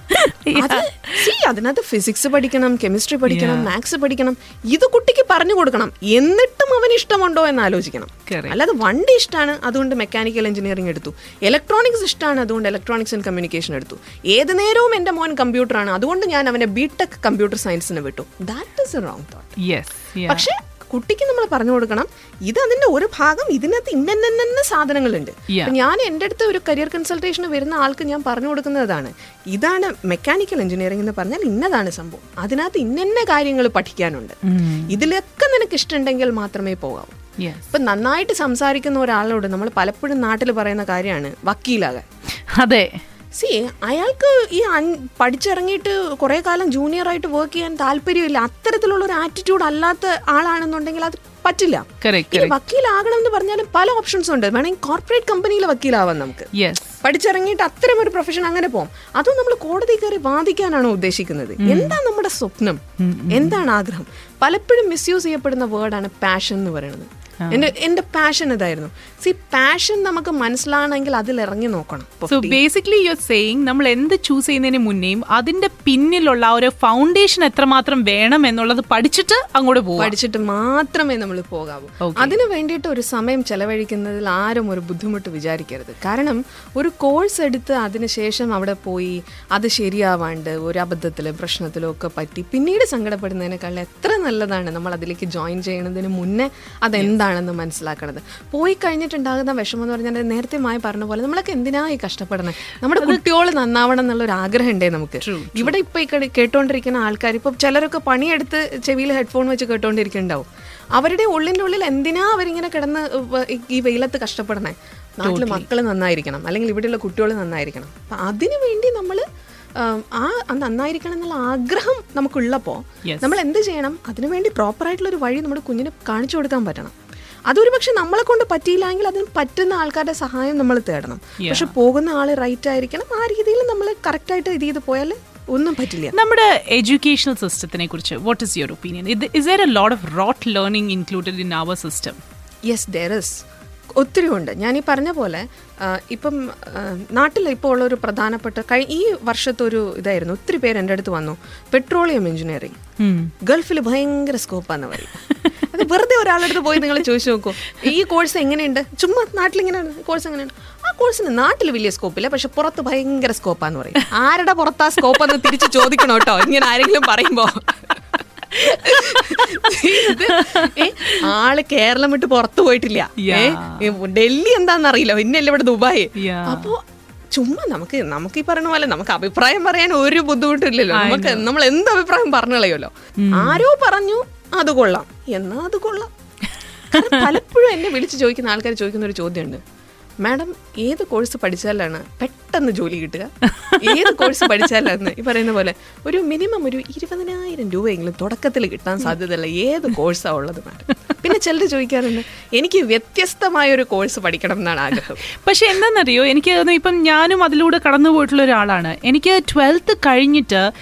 [LAUGHS] അതിനകത്ത് ഫിസിക്സ് പഠിക്കണം കെമിസ്ട്രി പഠിക്കണം മാത്സ് പഠിക്കണം ഇത് കുട്ടിക്ക് പറഞ്ഞു കൊടുക്കണം. എന്നിട്ടും അവന് ഇഷ്ടമുണ്ടോ എന്ന് ആലോചിക്കണം. അല്ലാതെ വണ്ടി ഇഷ്ടമാണ് അതുകൊണ്ട് മെക്കാനിക്കൽ എഞ്ചിനീയറിംഗ് എടുത്തു. ഇലക്ട്രോണിക്സ് ഇഷ്ടമാണ് അതുകൊണ്ട് ഇലക്ട്രോണിക്സ് ആൻഡ് കമ്മ്യൂണിക്കേഷൻ എടുത്തു. ഏത് നേരവും എന്റെ മോൻ കമ്പ്യൂട്ടറാണ് അതുകൊണ്ട് ഞാൻ അവനെ ബിടെക് കമ്പ്യൂട്ടർ സയൻസിന് വിട്ടു. That is a wrong thought പക്ഷെ കുട്ടിക്ക് നമ്മൾ പറഞ്ഞു കൊടുക്കണം. ഇത് അതിന്റെ ഒരു ഭാഗം ഇതിനകത്ത് ഇന്ന സാധനങ്ങളുണ്ട്. ഞാൻ എന്റെ അടുത്ത് ഒരു കരിയർ കൺസൾട്ടേഷന് വരുന്ന ആൾക്ക് ഞാൻ പറഞ്ഞു കൊടുക്കുന്നതാണ്. ഇതാണ് മെക്കാനിക്കൽ എഞ്ചിനീയറിംഗ് എന്ന് പറഞ്ഞാൽ ഇന്നതാണ് സംഭവം. അതിനകത്ത് ഇന്ന കാര്യങ്ങൾ പഠിക്കാനുണ്ട്. ഇതിലൊക്കെ നിനക്ക് ഇഷ്ടമുണ്ടെങ്കിൽ മാത്രമേ പോകാവൂ. ഇപ്പൊ നന്നായിട്ട് സംസാരിക്കുന്ന ഒരാളോട് നമ്മൾ പലപ്പോഴും നാട്ടിൽ പറയുന്ന കാര്യമാണ് വക്കീലാകാൻ. അതെ. സി അയാൾക്ക് ഈ പഠിച്ചിറങ്ങിയിട്ട് കുറേ കാലം ജൂനിയർ ആയിട്ട് വർക്ക് ചെയ്യാൻ താല്പര്യമില്ല. അത്തരത്തിലുള്ള ഒരു ആറ്റിറ്റ്യൂഡ് അല്ലാത്ത ആളാണെന്നുണ്ടെങ്കിൽ അത് പറ്റില്ല. വക്കീലാകണം എന്ന് പറഞ്ഞാലും പല ഓപ്ഷൻസ് ഉണ്ട്. വേണമെങ്കിൽ കോർപ്പറേറ്റ് കമ്പനിയിൽ വക്കീലാവാം നമുക്ക്. പഠിച്ചിറങ്ങിയിട്ട് അത്തരം ഒരു പ്രൊഫഷൻ അങ്ങനെ പോകും അതും നമ്മൾ കോടതി കയറി വാദിക്കാനാണ് ഉദ്ദേശിക്കുന്നത്. എന്താ നമ്മുടെ സ്വപ്നം? എന്താണ് ആഗ്രഹം? പലപ്പോഴും മിസ്യൂസ് ചെയ്യപ്പെടുന്ന വേർഡാണ് പാഷൻ എന്ന് പറയുന്നത്. എന്റെ എന്റെ പാഷൻ ഇതായിരുന്നു. സി പാഷൻ നമുക്ക് മനസ്സിലാണെങ്കിൽ അതിൽ ഇറങ്ങി നോക്കണം so basically you are saying നമ്മൾ എന്ത് ചൂസ് ചെയ്യുന്നതിന് മുന്നേയും അതിന്റെ പിന്നിലുള്ള ഒരു ഫൗണ്ടേഷൻ എത്രമാത്രം വേണം എന്നുള്ളത് പഠിച്ചിട്ട് അങ്ങോട്ട് പോകും പഠിച്ചിട്ട് മാത്രമേ നമ്മൾ പോകാവൂ. അതിനു വേണ്ടിയിട്ട് ഒരു സമയം ചെലവഴിക്കുന്നതിൽ ആരും ഒരു ബുദ്ധിമുട്ട് വിചാരിക്കരുത്. കാരണം ഒരു കോഴ്സ് എടുത്ത് അതിനുശേഷം അവിടെ പോയി അത് ശരിയാവാണ്ട് ഒരു അബദ്ധത്തിലോ പ്രശ്നത്തിലോ ഒക്കെ പറ്റി പിന്നീട് സങ്കടപ്പെടുന്നതിനേക്കാൾ എത്ര നല്ലതാണ് നമ്മൾ അതിലേക്ക് ജോയിൻ ചെയ്യുന്നതിന് മുന്നേ അതെന്താണെന്ന് മനസ്സിലാക്കണത്? പോയി കഴിഞ്ഞിട്ടുണ്ടാകുന്ന വിഷമം എന്ന് പറഞ്ഞാൽ നേരത്തെ മായി പറഞ്ഞ പോലെ നമ്മളൊക്കെ എന്തിനാ ഈ കഷ്ടപ്പെടണം? നമ്മുടെ കുട്ടികൾ നന്നാവണം എന്നുള്ള ഒരു ആഗ്രഹം ഉണ്ടേ നമുക്ക്. ഇവിടെ ഇപ്പൊ ഈ കേട്ടോണ്ടിരിക്കുന്ന ആൾക്കാർ ഇപ്പൊ ചിലരൊക്കെ പണിയെടുത്ത് ചെവിയിൽ ഹെഡ്ഫോൺ വെച്ച് കേട്ടോണ്ടിരിക്കുന്നുണ്ടാവും. അവരുടെ ഉള്ളിന്റെ ഉള്ളിൽ എന്തിനാ അവരിങ്ങനെ കിടന്ന് ഈ വെയിലത്ത് കഷ്ടപ്പെടണേ? നാട്ടിൽ മക്കൾ നന്നായിരിക്കണം. അല്ലെങ്കിൽ ഇവിടെയുള്ള കുട്ടികൾ നന്നായിരിക്കണം. അപ്പൊ അതിനു വേണ്ടി നമ്മൾ ആ നന്നായിരിക്കണം എന്നുള്ള ആഗ്രഹം നമുക്കുള്ളപ്പോ. നമ്മൾ എന്ത് ചെയ്യണം? അതിനുവേണ്ടി പ്രോപ്പറായിട്ടുള്ള ഒരു വഴി നമ്മുടെ കുഞ്ഞിന് കാണിച്ചു കൊടുക്കാൻ പറ്റണം. അതൊരു പക്ഷെ നമ്മളെ കൊണ്ട് പറ്റിയില്ലെങ്കിൽ അതിന് പറ്റുന്ന ആൾക്കാരുടെ സഹായം നമ്മൾ തേടണം. പക്ഷെ പോകുന്ന ആൾ റൈറ്റ് ആയിരിക്കണം. ആ രീതിയിൽ നമ്മൾ കറക്റ്റ് ആയിട്ട് ഇത് ചെയ്ത് പോയാൽ ഒന്നും പറ്റില്ല. നമ്മുടെ എഡ്യൂക്കേഷണൽ സിസ്റ്റത്തിനെ കുറിച്ച് what is your opinion is there a lot of rote learning included in our system yes there is ഒത്തിരി ഉണ്ട്. ഞാൻ ഈ പറഞ്ഞ പോലെ ഇപ്പം നാട്ടിൽ ഇപ്പോൾ ഉള്ള ഒരു പ്രധാനപ്പെട്ട കഴി ഈ വർഷത്തെ ഒരു ഇതായിരുന്നു. ഒത്തിരി പേര് എന്റെ അടുത്ത് വന്നു. പെട്രോളിയം എഞ്ചിനീയറിംഗ് ഗൾഫിൽ ഭയങ്കര സ്കോപ്പാന്ന് പറയും. [LAUGHS] അത് വെറുതെ ഒരാളടുത്ത് പോയി നിങ്ങൾ ചോദിച്ചു നോക്കൂ. ഈ കോഴ്സ് എങ്ങനെയുണ്ട്? ചുമ്മാ നാട്ടിലിങ്ങനെയാണ്. കോഴ്സ് എങ്ങനെയാണ്? ആ കോഴ്സിന് നാട്ടിൽ വലിയ സ്കോപ്പില്ല പക്ഷെ പുറത്ത് ഭയങ്കര സ്കോപ്പാന്ന് പറയും. ആരുടെ പുറത്താ സ്കോപ്പ് എന്ന് തിരിച്ച് ചോദിക്കണം കേട്ടോ. ഇങ്ങനെ ആരെങ്കിലും പറയുമ്പോ. ആൾ കേരളം വിട്ട് പുറത്തു പോയിട്ടില്ല. ഡൽഹി എന്താന്ന് അറിയില്ല. പിന്നെയല്ല ഇവിടെ ദുബായ്. അപ്പോ ചുമ്മാ നമുക്ക് നമുക്ക് ഈ പറയുന്ന പോലെ നമുക്ക് അഭിപ്രായം പറയാൻ ഒരു ബുദ്ധിമുട്ടില്ലല്ലോ. നമുക്ക് നമ്മൾ എന്ത് അഭിപ്രായം പറഞ്ഞു കളയുമല്ലോ ആരോ പറഞ്ഞു അത് കൊള്ളാം. എന്നാ അത് കൊള്ളാം. പലപ്പോഴും എന്നെ വിളിച്ച് ചോദിക്കുന്ന ആൾക്കാർ ചോദിക്കുന്ന ഒരു ചോദ്യമുണ്ട്. മാഡം ഏത് കോഴ്സ് പഠിച്ചാലാണ് പെട്ടെന്ന് ജോലി കിട്ടുക? ഏത് കോഴ്സ് പഠിച്ചാലാണ്? ഈ പറയുന്ന പോലെ ഒരു മിനിമം ഒരു ഇരുപതിനായിരം രൂപയെങ്കിലും തുടക്കത്തിൽ കിട്ടാൻ സാധ്യതയുള്ള ഏത് കോഴ്സാണ് ഉള്ളത് മാഡം? പിന്നെ ചിലർ ചോദിക്കാറുണ്ട് എനിക്ക് വ്യത്യസ്തമായ ഒരു കോഴ്സ് പഠിക്കണം എന്നാണ് ആഗ്രഹം. പക്ഷെ എന്താണെന്നറിയോ എനിക്ക് ഇപ്പം ഞാനും അതിലൂടെ കടന്നു പോയിട്ടുള്ള ഒരാളാണ്. എനിക്ക് ട്വൽത്ത് കഴിഞ്ഞിട്ട്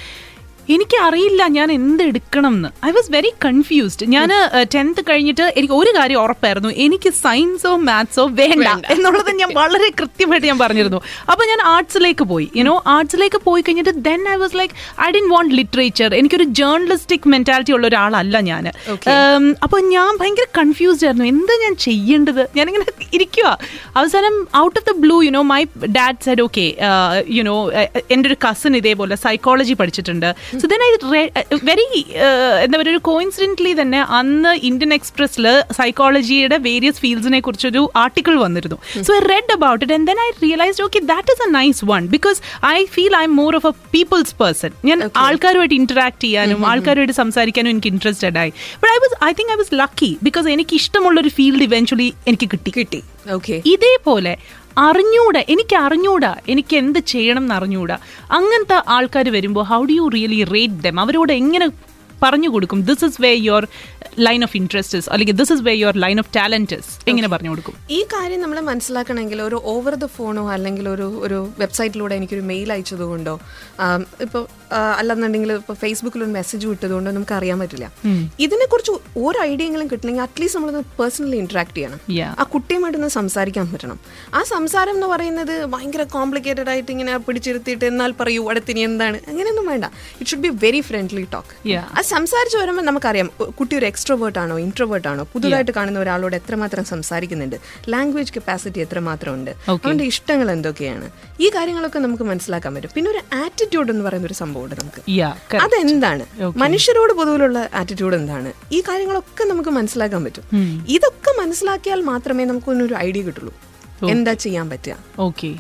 എനിക്ക് അറിയില്ല ഞാൻ എന്ത് എടുക്കണം എന്ന് ഐ വാസ് വെരി കൺഫ്യൂസ്ഡ് ഞാൻ ടെൻത്ത് കഴിഞ്ഞിട്ട് എനിക്ക് ഒരു കാര്യം ഉറപ്പായിരുന്നു. എനിക്ക് സയൻസോ മാത്സോ വേണ്ട എന്നുള്ളത് ഞാൻ വളരെ കൃത്യമായിട്ട് ഞാൻ പറഞ്ഞിരുന്നു. അപ്പൊ ഞാൻ ആർട്സിലേക്ക് പോയി. യുനോ ആർട്സിലേക്ക് പോയി കഴിഞ്ഞിട്ട് then I was like I didn't want literature എനിക്കൊരു ജേർണലിസ്റ്റിക് മെന്റാലിറ്റി ഉള്ള ഒരാളല്ല ഞാൻ അപ്പൊ ഞാൻ ഭയങ്കര കൺഫ്യൂസ്ഡ് ആയിരുന്നു. എന്താ ഞാൻ ചെയ്യേണ്ടത്? ഞാനിങ്ങനെ ഇരിക്കുക അവസാനം out of the blue you know my dad said okay you know എന്റെ ഒരു കസിൻ ഇതേപോലെ സൈക്കോളജി പഠിച്ചിട്ടുണ്ട്. സോ ദെൻ ഐ വെരി എന്താ പറയുക ഒരു കോയിൻസിഡന്റ്ലി തന്നെ അന്ന് ഇന്ത്യൻ എക്സ്പ്രസ്സിൽ സൈക്കോളജിയുടെ വേരിയസ് ഫീൽഡ്സിനെ കുറിച്ചൊരു ആർട്ടിക്കിൾ വന്നിരുന്നു. So I read about it and then I realised okay that is a nice one because I feel I'm more of a people's person ഞാൻ ആൾക്കാരുമായിട്ട് interact ചെയ്യാനും ആൾക്കാരുമായിട്ട് സംസാരിക്കാനും എനിക്ക് ഇൻട്രസ്റ്റഡ് ആയി. But I was I think I was lucky because എനിക്ക് ഇഷ്ടമുള്ള ഒരു ഫീൽഡ് ഇവൻച്വലി എനിക്ക് കിട്ടി. കിട്ടി. ഓക്കെ ഇതേപോലെ അറിഞ്ഞൂടാ എനിക്ക് അറിഞ്ഞൂടാ എനിക്ക് എന്ത് ചെയ്യണം എന്ന് അറിഞ്ഞൂടാ. അങ്ങനത്തെ ആൾക്കാർ വരുമ്പോൾ how do you really rate them അവരോട് എങ്ങനെ പറഞ്ഞു കൊടുക്കും? This is way your line of interest അല്ലെങ്കിൽ this is way your line of talent എങ്ങനെ പറഞ്ഞു കൊടുക്കും? ഈ കാര്യം നമ്മൾ മനസ്സിലാക്കണമെങ്കിൽ ഒരു ഓവർ ദ ഫോണോ അല്ലെങ്കിൽ ഒരു ഒരു വെബ്സൈറ്റിലൂടെ എനിക്കൊരു മെയിൽ അയച്ചതുകൊണ്ടോ ഇപ്പോൾ അല്ലെന്നുണ്ടെങ്കിൽ ഇപ്പോൾ ഫേസ്ബുക്കിൽ ഒരു മെസ്സേജ് വിട്ടതുകൊണ്ടോ നമുക്ക് അറിയാൻ പറ്റില്ല. ഇതിനെക്കുറിച്ച് ഒരു ഐഡിയ ഐഡിയെങ്കിലും കിട്ടണമെങ്കിൽ അറ്റ്ലീസ്റ്റ് നമ്മളൊന്ന് പേഴ്സണലി ഇന്ററാക്ട് ചെയ്യണം. ആ കുട്ടിയുമായിട്ടൊന്ന് സംസാരിക്കാൻ പറ്റണം. ആ സംസാരം എന്ന് പറയുന്നത് ഭയങ്കര കോംപ്ലിക്കേറ്റഡ് ആയിട്ട് ഇങ്ങനെ പിടിച്ചിരുത്തിയിട്ട് എന്നാൽ പറയൂ അടുത്തിനി എന്താണ്? അങ്ങനെയൊന്നും വേണ്ട. It should be very friendly talk ആ സംസാരിച്ച് വരുമ്പോൾ നമുക്കറിയാം കുട്ടി ഒരു എക്സ്ട്രോവേർട്ട് ആണോ ഇൻട്രോവേർട്ട് ആണോ? പുതുതായിട്ട് കാണുന്ന ഒരാളോട് എത്രമാത്രം സംസാരിക്കുന്നുണ്ട്? ലാംഗ്വേജ് കപ്പാസിറ്റി എത്രമാത്രം ഉണ്ട് അവന്റെ ഇഷ്ടങ്ങൾ എന്തൊക്കെയാണ്? ഈ കാര്യങ്ങളൊക്കെ നമുക്ക് മനസ്സിലാക്കാൻ പറ്റും. പിന്നെ ഒരു ആറ്റിറ്റ്യൂഡ് എന്ന് പറയുന്ന ഒരു സംഭവമുണ്ട് നമുക്ക്. അതെന്താണ്? മനുഷ്യരോട് പൊതുവിലുള്ള ആറ്റിറ്റ്യൂഡ് എന്താണ്? ഈ കാര്യങ്ങളൊക്കെ നമുക്ക് മനസ്സിലാക്കാൻ പറ്റും. ഇതൊക്കെ മനസ്സിലാക്കിയാൽ മാത്രമേ നമുക്ക് ഒരു ഐഡിയ കിട്ടുള്ളൂ എന്താ ചെയ്യാൻ പറ്റുക? ഓക്കെ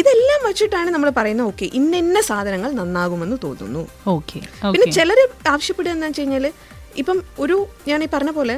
ഇതെല്ലാം വെച്ചിട്ടാണ് നമ്മൾ പറയുന്നത് ഓക്കെ ഇന്ന ഇന്ന സാധനങ്ങൾ നന്നാകുമെന്ന് തോന്നുന്നു. ഓക്കെ പിന്നെ ചിലര് ആവശ്യപ്പെടുക എന്താ വെച്ച് ഇപ്പം ഒരു ഞാൻ ഈ പറഞ്ഞ പോലെ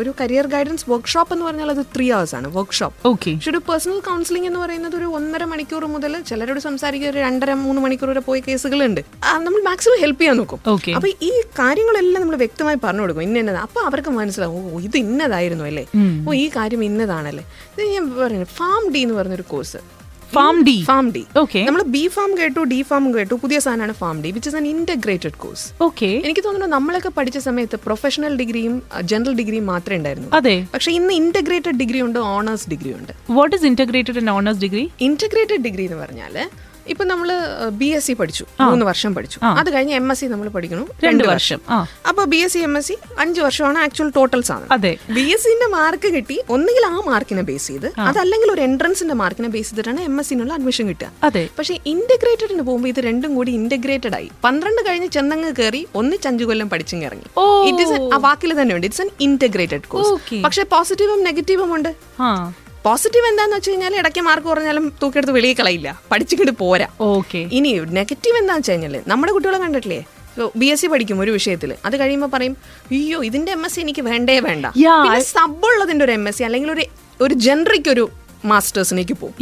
ഒരു കരിയർ ഗൈഡൻസ് വർക്ക്ഷോപ്പ് എന്ന് പറഞ്ഞാൽ അത് ത്രീ അവേഴ്സ് ആണ് വർക്ക്ഷോപ്പ് ഓക്കെ പക്ഷെ ഒരു പേഴ്സണൽ കൗൺസിലിംഗ് എന്ന് പറയുന്നത് ഒരു ഒന്നര മണിക്കൂർ മുതൽ ചിലരോട് സംസാരിക്കുക ഒരു രണ്ടര മൂന്ന് മണിക്കൂർ വരെ പോയ കേസുകളുണ്ട്. നമ്മൾ മാക്സിമം ഹെൽപ്പ് ചെയ്യാൻ നോക്കും. ഓക്കെ അപ്പൊ ഈ കാര്യങ്ങളെല്ലാം നമ്മൾ വ്യക്തമായി പറഞ്ഞു കൊടുക്കും ഇന്ന ഇന്നതാ അപ്പൊ അവർക്ക് മനസ്സിലാവും ഓ ഇത് ഇന്നതായിരുന്നു അല്ലേ? ഓ ഈ കാര്യം ഇന്നതാണല്ലേ? ഇത് ഞാൻ പറയുന്നത് ഫാം ഡി എന്ന് പറഞ്ഞൊരു course pharm D pharm D okay നമ്മൾ ബി ഫാം കേട്ടു ഡി ഫാം കേട്ടു പുതിയ സാധനമാണ് pharm D which is an integrated course okay എനിക്ക് തോന്നുന്നു നമ്മളൊക്കെ പഠിച്ച സമയത്ത് പ്രൊഫഷണൽ ഡിഗ്രിയും ജനറൽ ഡിഗ്രിയും മാത്രമേ ഉണ്ടായിരുന്നു അതെ. പക്ഷെ ഇന്ന് ഇന്റഗ്രേറ്റഡ് ഡിഗ്രി ഉണ്ട് ഓണേഴ്സ് ഡിഗ്രി ഉണ്ട്. What is integrated and honours degree integrated degree എന്ന് പറഞ്ഞാൽ ഇപ്പൊ നമ്മൾ ബി എസ് സി പഠിച്ചു. മൂന്ന് വർഷം പഠിച്ചു. അത് കഴിഞ്ഞ് എം എസ് സി നമ്മൾ പഠിക്കണം രണ്ട് വർഷം. അപ്പൊ B S C M S C അഞ്ച് വർഷമാണ് ആക്ച്വൽ ടോട്ടൽ സാധനം. അതെ. ബി എസ് സിന്റെ മാർക്ക് കിട്ടി. ഒന്നുകിൽ ആ മാർക്കിനെ ബേസ് ചെയ്ത്. അതല്ലെങ്കിൽ ഒരു എൻട്രൻസിന്റെ മാർക്കിനെ ബേസ് ചെയ്തിട്ടാണ് എം എസ് സിനുള്ള അഡ്മിഷൻ കിട്ടുക. അതെ. പക്ഷെ ഇന്റഗ്രേറ്റഡിന് പോകുമ്പോൾ ഇത് രണ്ടും കൂടി ഇന്റഗ്രേറ്റഡ് ആയി. പന്ത്രണ്ട് കഴിഞ്ഞ് ചെന്നങ്ങ് കയറി ഒന്നിച്ച് അഞ്ചു കൊല്ലം പഠിച്ചും ഇറങ്ങി. ഇറ്റ് ഇസ് ആ വാക്കിൽ തന്നെ ഉണ്ട്. ഇറ്റ്സ് എൻ ഇന്റഗ്രേറ്റഡ് കോഴ്സ് പക്ഷെ പോസിറ്റീവും നെഗറ്റീവും ഉണ്ട്. പോസിറ്റീവ് എന്താന്ന് വെച്ച് കഴിഞ്ഞാൽ ഇടയ്ക്ക് മാർക്ക് കുറഞ്ഞാലും തൂക്കിയെടുത്ത് വെളിയിൽ കളയില്ല. പഠിച്ചിട്ട് പോരാ. ഓക്കെ ഇനി നെഗറ്റീവ് എന്താന്ന് വെച്ച് കഴിഞ്ഞാൽ നമ്മുടെ കുട്ടികളെ കണ്ടിട്ടില്ലേ? ബി എസ് സി പഠിക്കും ഒരു വിഷയത്തിൽ അത് കഴിയുമ്പോൾ പറയും അയ്യോ ഇതിന്റെ എം എസ് സി എനിക്ക് വേണ്ടേ വേണ്ട. സബ് ഉള്ളതിന്റെ ഒരു എം എസ് സി അല്ലെങ്കിൽ ഒരു ഒരു ജനറിക് ഒരു മാസ്റ്റേഴ്സിനേക്ക് പോകും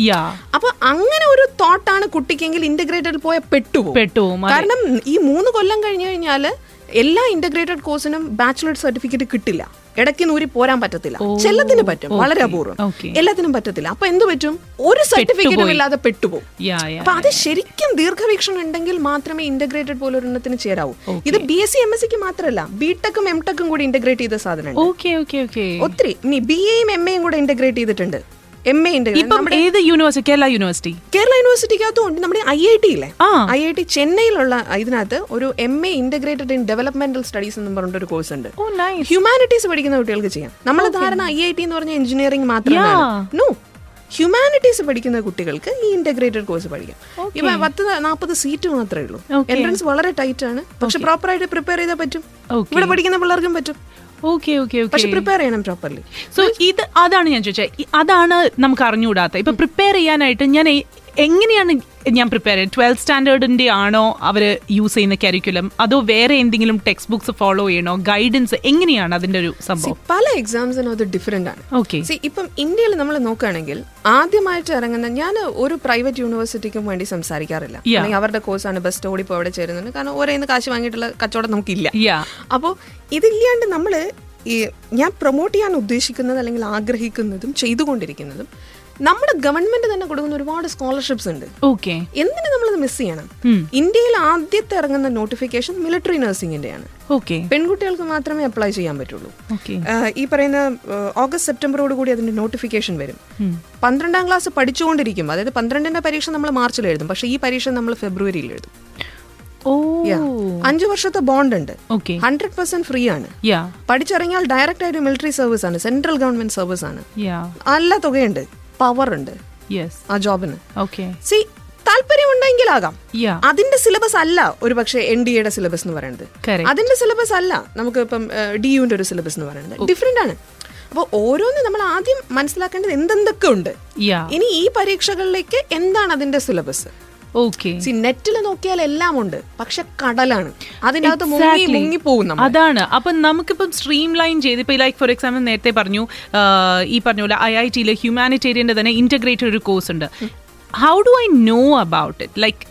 അപ്പൊ അങ്ങനെ ഒരു തോട്ടാണ് കുട്ടിക്കെങ്കിൽ ഇന്റഗ്രേറ്റഡ് പോയ പെട്ടുപോകും പെട്ടുപോകും കാരണം ഈ മൂന്ന് കൊല്ലം കഴിഞ്ഞു കഴിഞ്ഞാൽ എല്ലാ ഇന്റഗ്രേറ്റഡ് കോഴ്സിനും ബാച്ചിലർ സർട്ടിഫിക്കറ്റ് കിട്ടില്ല. ഇടയ്ക്ക് നൂരി പോരാൻ പറ്റത്തില്ല. ചെല്ലത്തിന് പറ്റും വളരെ അപൂർവം. എല്ലാത്തിനും പറ്റത്തില്ല. അപ്പൊ എന്ത് പറ്റും? ഒരു സർട്ടിഫിക്കറ്റും ഇല്ലാതെ പെട്ടുപോകും അപ്പൊ അത് ശരിക്കും ദീർഘവീക്ഷണം ഉണ്ടെങ്കിൽ മാത്രമേ ഇന്റഗ്രേറ്റഡ് പോലെ ഒരെണ്ണത്തിന് ചേരാവൂ ഇത് B S C M S സിക്ക് മാത്രമല്ല ബിടെക്കും എം ടെക്കും കൂടി ഇന്റഗ്രേറ്റ് ചെയ്ത സാധനം ഒത്തിരി. നീ ബി എയും എം എയും കൂടെ ഇന്റഗ്രേറ്റ് ചെയ്തിട്ടുണ്ട്. എം എ ഇപ്പം ഏത് യൂണിവേഴ്സിറ്റി കേരള യൂണിവേഴ്സിറ്റി കേരള യൂണിവേഴ്സിറ്റിക്കകത്തും ഉണ്ട് നമ്മുടെ ഐ ഐ ടി ഇല്ലേ. ഐ ഐ ടി ചെന്നൈയിലുള്ള ഇതിനകത്ത് ഒരു M A integrated in developmental studies എന്ന് പറഞ്ഞിട്ട് ഒരു കോഴ്സ് ഉണ്ട് ഹ്യൂമാനിറ്റീസ് പഠിക്കുന്ന കുട്ടികൾക്ക് ചെയ്യാം. നമ്മൾ ധാരണ ഐ ഐ ടി എന്ന് പറഞ്ഞ എഞ്ചിനീയറിംഗ് മാത്രമാണ്. നോ ഹ്യൂമാനിറ്റീസ് പഠിക്കുന്ന കുട്ടികൾക്ക് ഈ ഇന്റഗ്രേറ്റഡ് കോഴ്സ് പഠിക്കാം. ഇപ്പൊ പത്ത് നാൽപ്പത് സീറ്റ് മാത്രമേ ഉള്ളൂ. എൻട്രൻസ് വളരെ ടൈറ്റ് ആണ്. പക്ഷെ പ്രോപ്പറായിട്ട് പ്രിപ്പയർ ചെയ്താൽ പറ്റും. ഇവിടെ പഠിക്കുന്ന പിള്ളേർക്കും പറ്റും. ഓക്കെ ഓക്കെ പക്ഷെ പ്രിപ്പയർ ചെയ്യണം പ്രോപ്പർലി സോ ഇത് അതാണ് ഞാൻ ചോദിച്ചത് അതാണ് നമുക്ക് അറിഞ്ഞുകൂടാത്ത. ഇപ്പൊ പ്രിപ്പയർ ചെയ്യാനായിട്ട് ഞാൻ എങ്ങനെയാണ് ഞാൻ പ്രിപ്പയർ ചെയ്യുന്നത് ട്വൽത്ത് സ്റ്റാൻഡേർഡിന്റെ ആണോ അവർ യൂസ് ചെയ്യുന്ന കരിക്കുലം അതോ വേറെ എന്തെങ്കിലും ടെക്സ്റ്റ് ബുക്സ് ഫോളോ ചെയ്യണോ? ഗൈഡൻസ് എങ്ങനെയാണ് അതിന്റെ ഒരു സംഭവം? പല എക്സാംസിനും അത് ഡിഫറെന്റ് ആണ്. ഓക്കെ ഇപ്പം ഇന്ത്യയിൽ നമ്മൾ നോക്കുകയാണെങ്കിൽ ആദ്യമായിട്ട് ഇറങ്ങുന്ന ഞാൻ ഒരു പ്രൈവറ്റ് യൂണിവേഴ്സിറ്റിക്കും വേണ്ടി സംസാരിക്കാറില്ല. അല്ലെങ്കിൽ അവരുടെ കോഴ്സാണ് ബെസ്റ്റ് ഓടിപ്പോ അവിടെ ചേരുന്നത് കാരണം ഓരോ കാശ് വാങ്ങിയിട്ടുള്ള കച്ചവടം നമുക്കില്ല. അപ്പോൾ ഇതില്ലാണ്ട് നമ്മൾ ഈ ഞാൻ പ്രൊമോട്ട് ചെയ്യാൻ ഉദ്ദേശിക്കുന്നത് അല്ലെങ്കിൽ ആഗ്രഹിക്കുന്നതും ചെയ്തുകൊണ്ടിരിക്കുന്നതും നമ്മുടെ ഗവൺമെന്റ് തന്നെ കൊടുക്കുന്ന ഒരുപാട് സ്കോളർഷിപ്സ് ഉണ്ട്. ഓക്കെ. എന്തിനു നമ്മളത് മിസ് ചെയ്യണം? ഇന്ത്യയിൽ ആദ്യത്തെ ഇറങ്ങുന്ന നോട്ടിഫിക്കേഷൻ മിലിറ്ററി നഴ്സിംഗിന്റെയാണ് ഓക്കെ. പെൺകുട്ടികൾക്ക് മാത്രമേ അപ്ലൈ ചെയ്യാൻ പറ്റുള്ളൂ. ഈ പറയുന്ന ഓഗസ്റ്റ് സെപ്റ്റംബറോട് കൂടി അതിന്റെ നോട്ടിഫിക്കേഷൻ വരും. പന്ത്രണ്ടാം ക്ലാസ് പഠിച്ചുകൊണ്ടിരിക്കും. അതായത് പന്ത്രണ്ടിന്റെ പരീക്ഷ നമ്മൾ മാർച്ചിൽ എഴുതും. പക്ഷേ ഈ പരീക്ഷ നമ്മൾ ഫെബ്രുവരിയിൽ എഴുതും. അഞ്ചു വർഷത്തെ ബോണ്ട് ഉണ്ട്. ഹൺഡ്രഡ് പെർസെന്റ് ഫ്രീ ആണ്. പഠിച്ചിറങ്ങിയാൽ ഡയറക്റ്റ് ആയിട്ട് മിലിറ്ററി സർവീസ് ആണ് സെൻട്രൽ ഗവൺമെന്റ് സർവീസ് ആണ്. നല്ല തുകയുണ്ട്. പവർ ഉണ്ട് ആ ജോബിന് ഓക്കെ സി താല്പര്യമുണ്ടെങ്കിലാകാം. അതിന്റെ സിലബസ് അല്ല ഒരു പക്ഷേ എൻ ഡി എയുടെ സിലബസ് എന്ന് പറയുന്നത്. അതിന്റെ സിലബസ് അല്ല നമുക്ക് ഇപ്പം ഡി യുവിന്റെ ഒരു സിലബസ് എന്ന് പറയുന്നത്. ഡിഫറെന്റ് ആണ്. അപ്പോൾ ഓരോന്ന് നമ്മൾ ആദ്യം മനസ്സിലാക്കേണ്ടത് എന്തെന്തൊക്കെ ഉണ്ട്. ഇനി ഈ പരീക്ഷകളിലേക്ക് എന്താണ് അതിന്റെ സിലബസ് സി നെറ്റിൽ നോക്കിയാൽ എല്ലാം ഉണ്ട് പക്ഷെ കടലാണ്. അതിനകത്ത് മുങ്ങി. മുങ്ങി പോകും അതാണ്. അപ്പൊ നമുക്കിപ്പം സ്ട്രീം ലൈൻ ചെയ്ത് ഇപ്പൊ ലൈക്ക് ഫോർ എക്സാമ്പിൾ നേരത്തെ പറഞ്ഞു ഈ പറഞ്ഞ പോലെ ഐ ഐ ടിയിലെ ഹ്യൂമാനിറ്റേറിയന്റെ തന്നെ ഇന്റഗ്രേറ്റഡ് ഒരു കോഴ്സ് ഉണ്ട്. How do I know about it like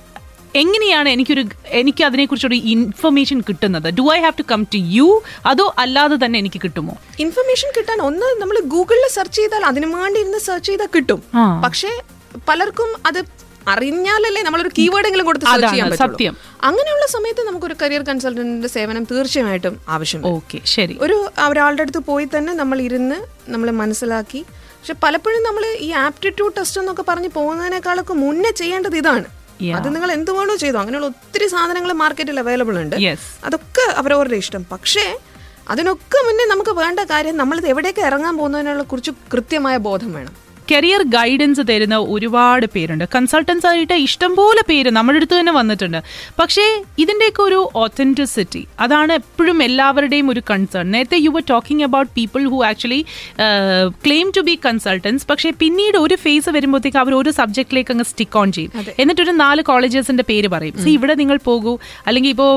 എങ്ങനെയാണ് എനിക്കൊരു എനിക്ക് അതിനെക്കുറിച്ചൊരു ഇൻഫർമേഷൻ കിട്ടുന്നത്? Do I have to come to you അതോ അല്ലാതെ തന്നെ എനിക്ക് കിട്ടുമോ? ഇൻഫർമേഷൻ കിട്ടാൻ ഒന്ന് നമ്മൾ ഗൂഗിളിൽ സെർച്ച് ചെയ്താൽ അതിനു വേണ്ടി ഇരുന്ന് സെർച്ച് ചെയ്താൽ കിട്ടും. പക്ഷേ പലർക്കും അത് അറിഞ്ഞാലല്ലേ നമ്മളൊരു കീവേഡ് എങ്കിലും കൊടുത്ത് സെർച്ച് ചെയ്യാൻ സത്യം. അങ്ങനെയുള്ള സമയത്ത് നമുക്കൊരു കരിയർ കൺസൾട്ടന്റിന്റെ സേവനം തീർച്ചയായിട്ടും ആവശ്യം ഓക്കെ ശരി. ഒരു ഒരാളുടെ അടുത്ത് പോയി തന്നെ നമ്മൾ ഇരുന്ന് നമ്മൾ മനസ്സിലാക്കി. പക്ഷെ പലപ്പോഴും നമ്മൾ ഈ ആപ്റ്റിറ്റ്യൂഡ് ടെസ്റ്റ് എന്നൊക്കെ പറഞ്ഞ് പോകുന്നതിനേക്കാളൊക്കെ മുന്നേ ചെയ്യേണ്ടത് ഇതാണ്. അത് നിങ്ങൾ എന്ത് വേണോ ചെയ്തു. അങ്ങനെയുള്ള ഒത്തിരി സാധനങ്ങൾ മാർക്കറ്റിൽ അവൈലബിൾ ഉണ്ട്. അതൊക്കെ അവരവരുടെ ഇഷ്ടം. പക്ഷേ അതിനൊക്കെ മുന്നേ നമുക്ക് വേണ്ട കാര്യം നമ്മളിത് എവിടേക്ക് ഇറങ്ങാൻ പോകുന്നതിനെ കുറിച്ച് കൃത്യമായ ബോധം വേണം. കരിയർ ഗൈഡൻസ് തരുന്ന ഒരുപാട് പേരുണ്ട്. കൺസൾട്ടൻസ് ആയിട്ട് ഇഷ്ടംപോലെ പേര് നമ്മുടെ അടുത്ത് തന്നെ വന്നിട്ടുണ്ട്. പക്ഷേ ഇതിന്റെയൊക്കെ ഒരു ഒത്തന്റിസിറ്റി അതാണ് എപ്പോഴും എല്ലാവരുടെയും ഒരു കൺസേൺ നേരത്തെ you were talking about people who actually claim to be consultants പക്ഷേ പിന്നീട് ഒരു ഫേസ് വരുമ്പോഴത്തേക്ക് അവർ ഒരു സബ്ജക്റ്റിലേക്ക് അങ്ങ് സ്റ്റിക്ക് ഓൺ ചെയ്യും. എന്നിട്ടൊരു നാല് കോളേജസിന്റെ പേര് പറയും. സോ ഇവിടെ നിങ്ങൾ പോകൂ. അല്ലെങ്കിൽ ഇപ്പോൾ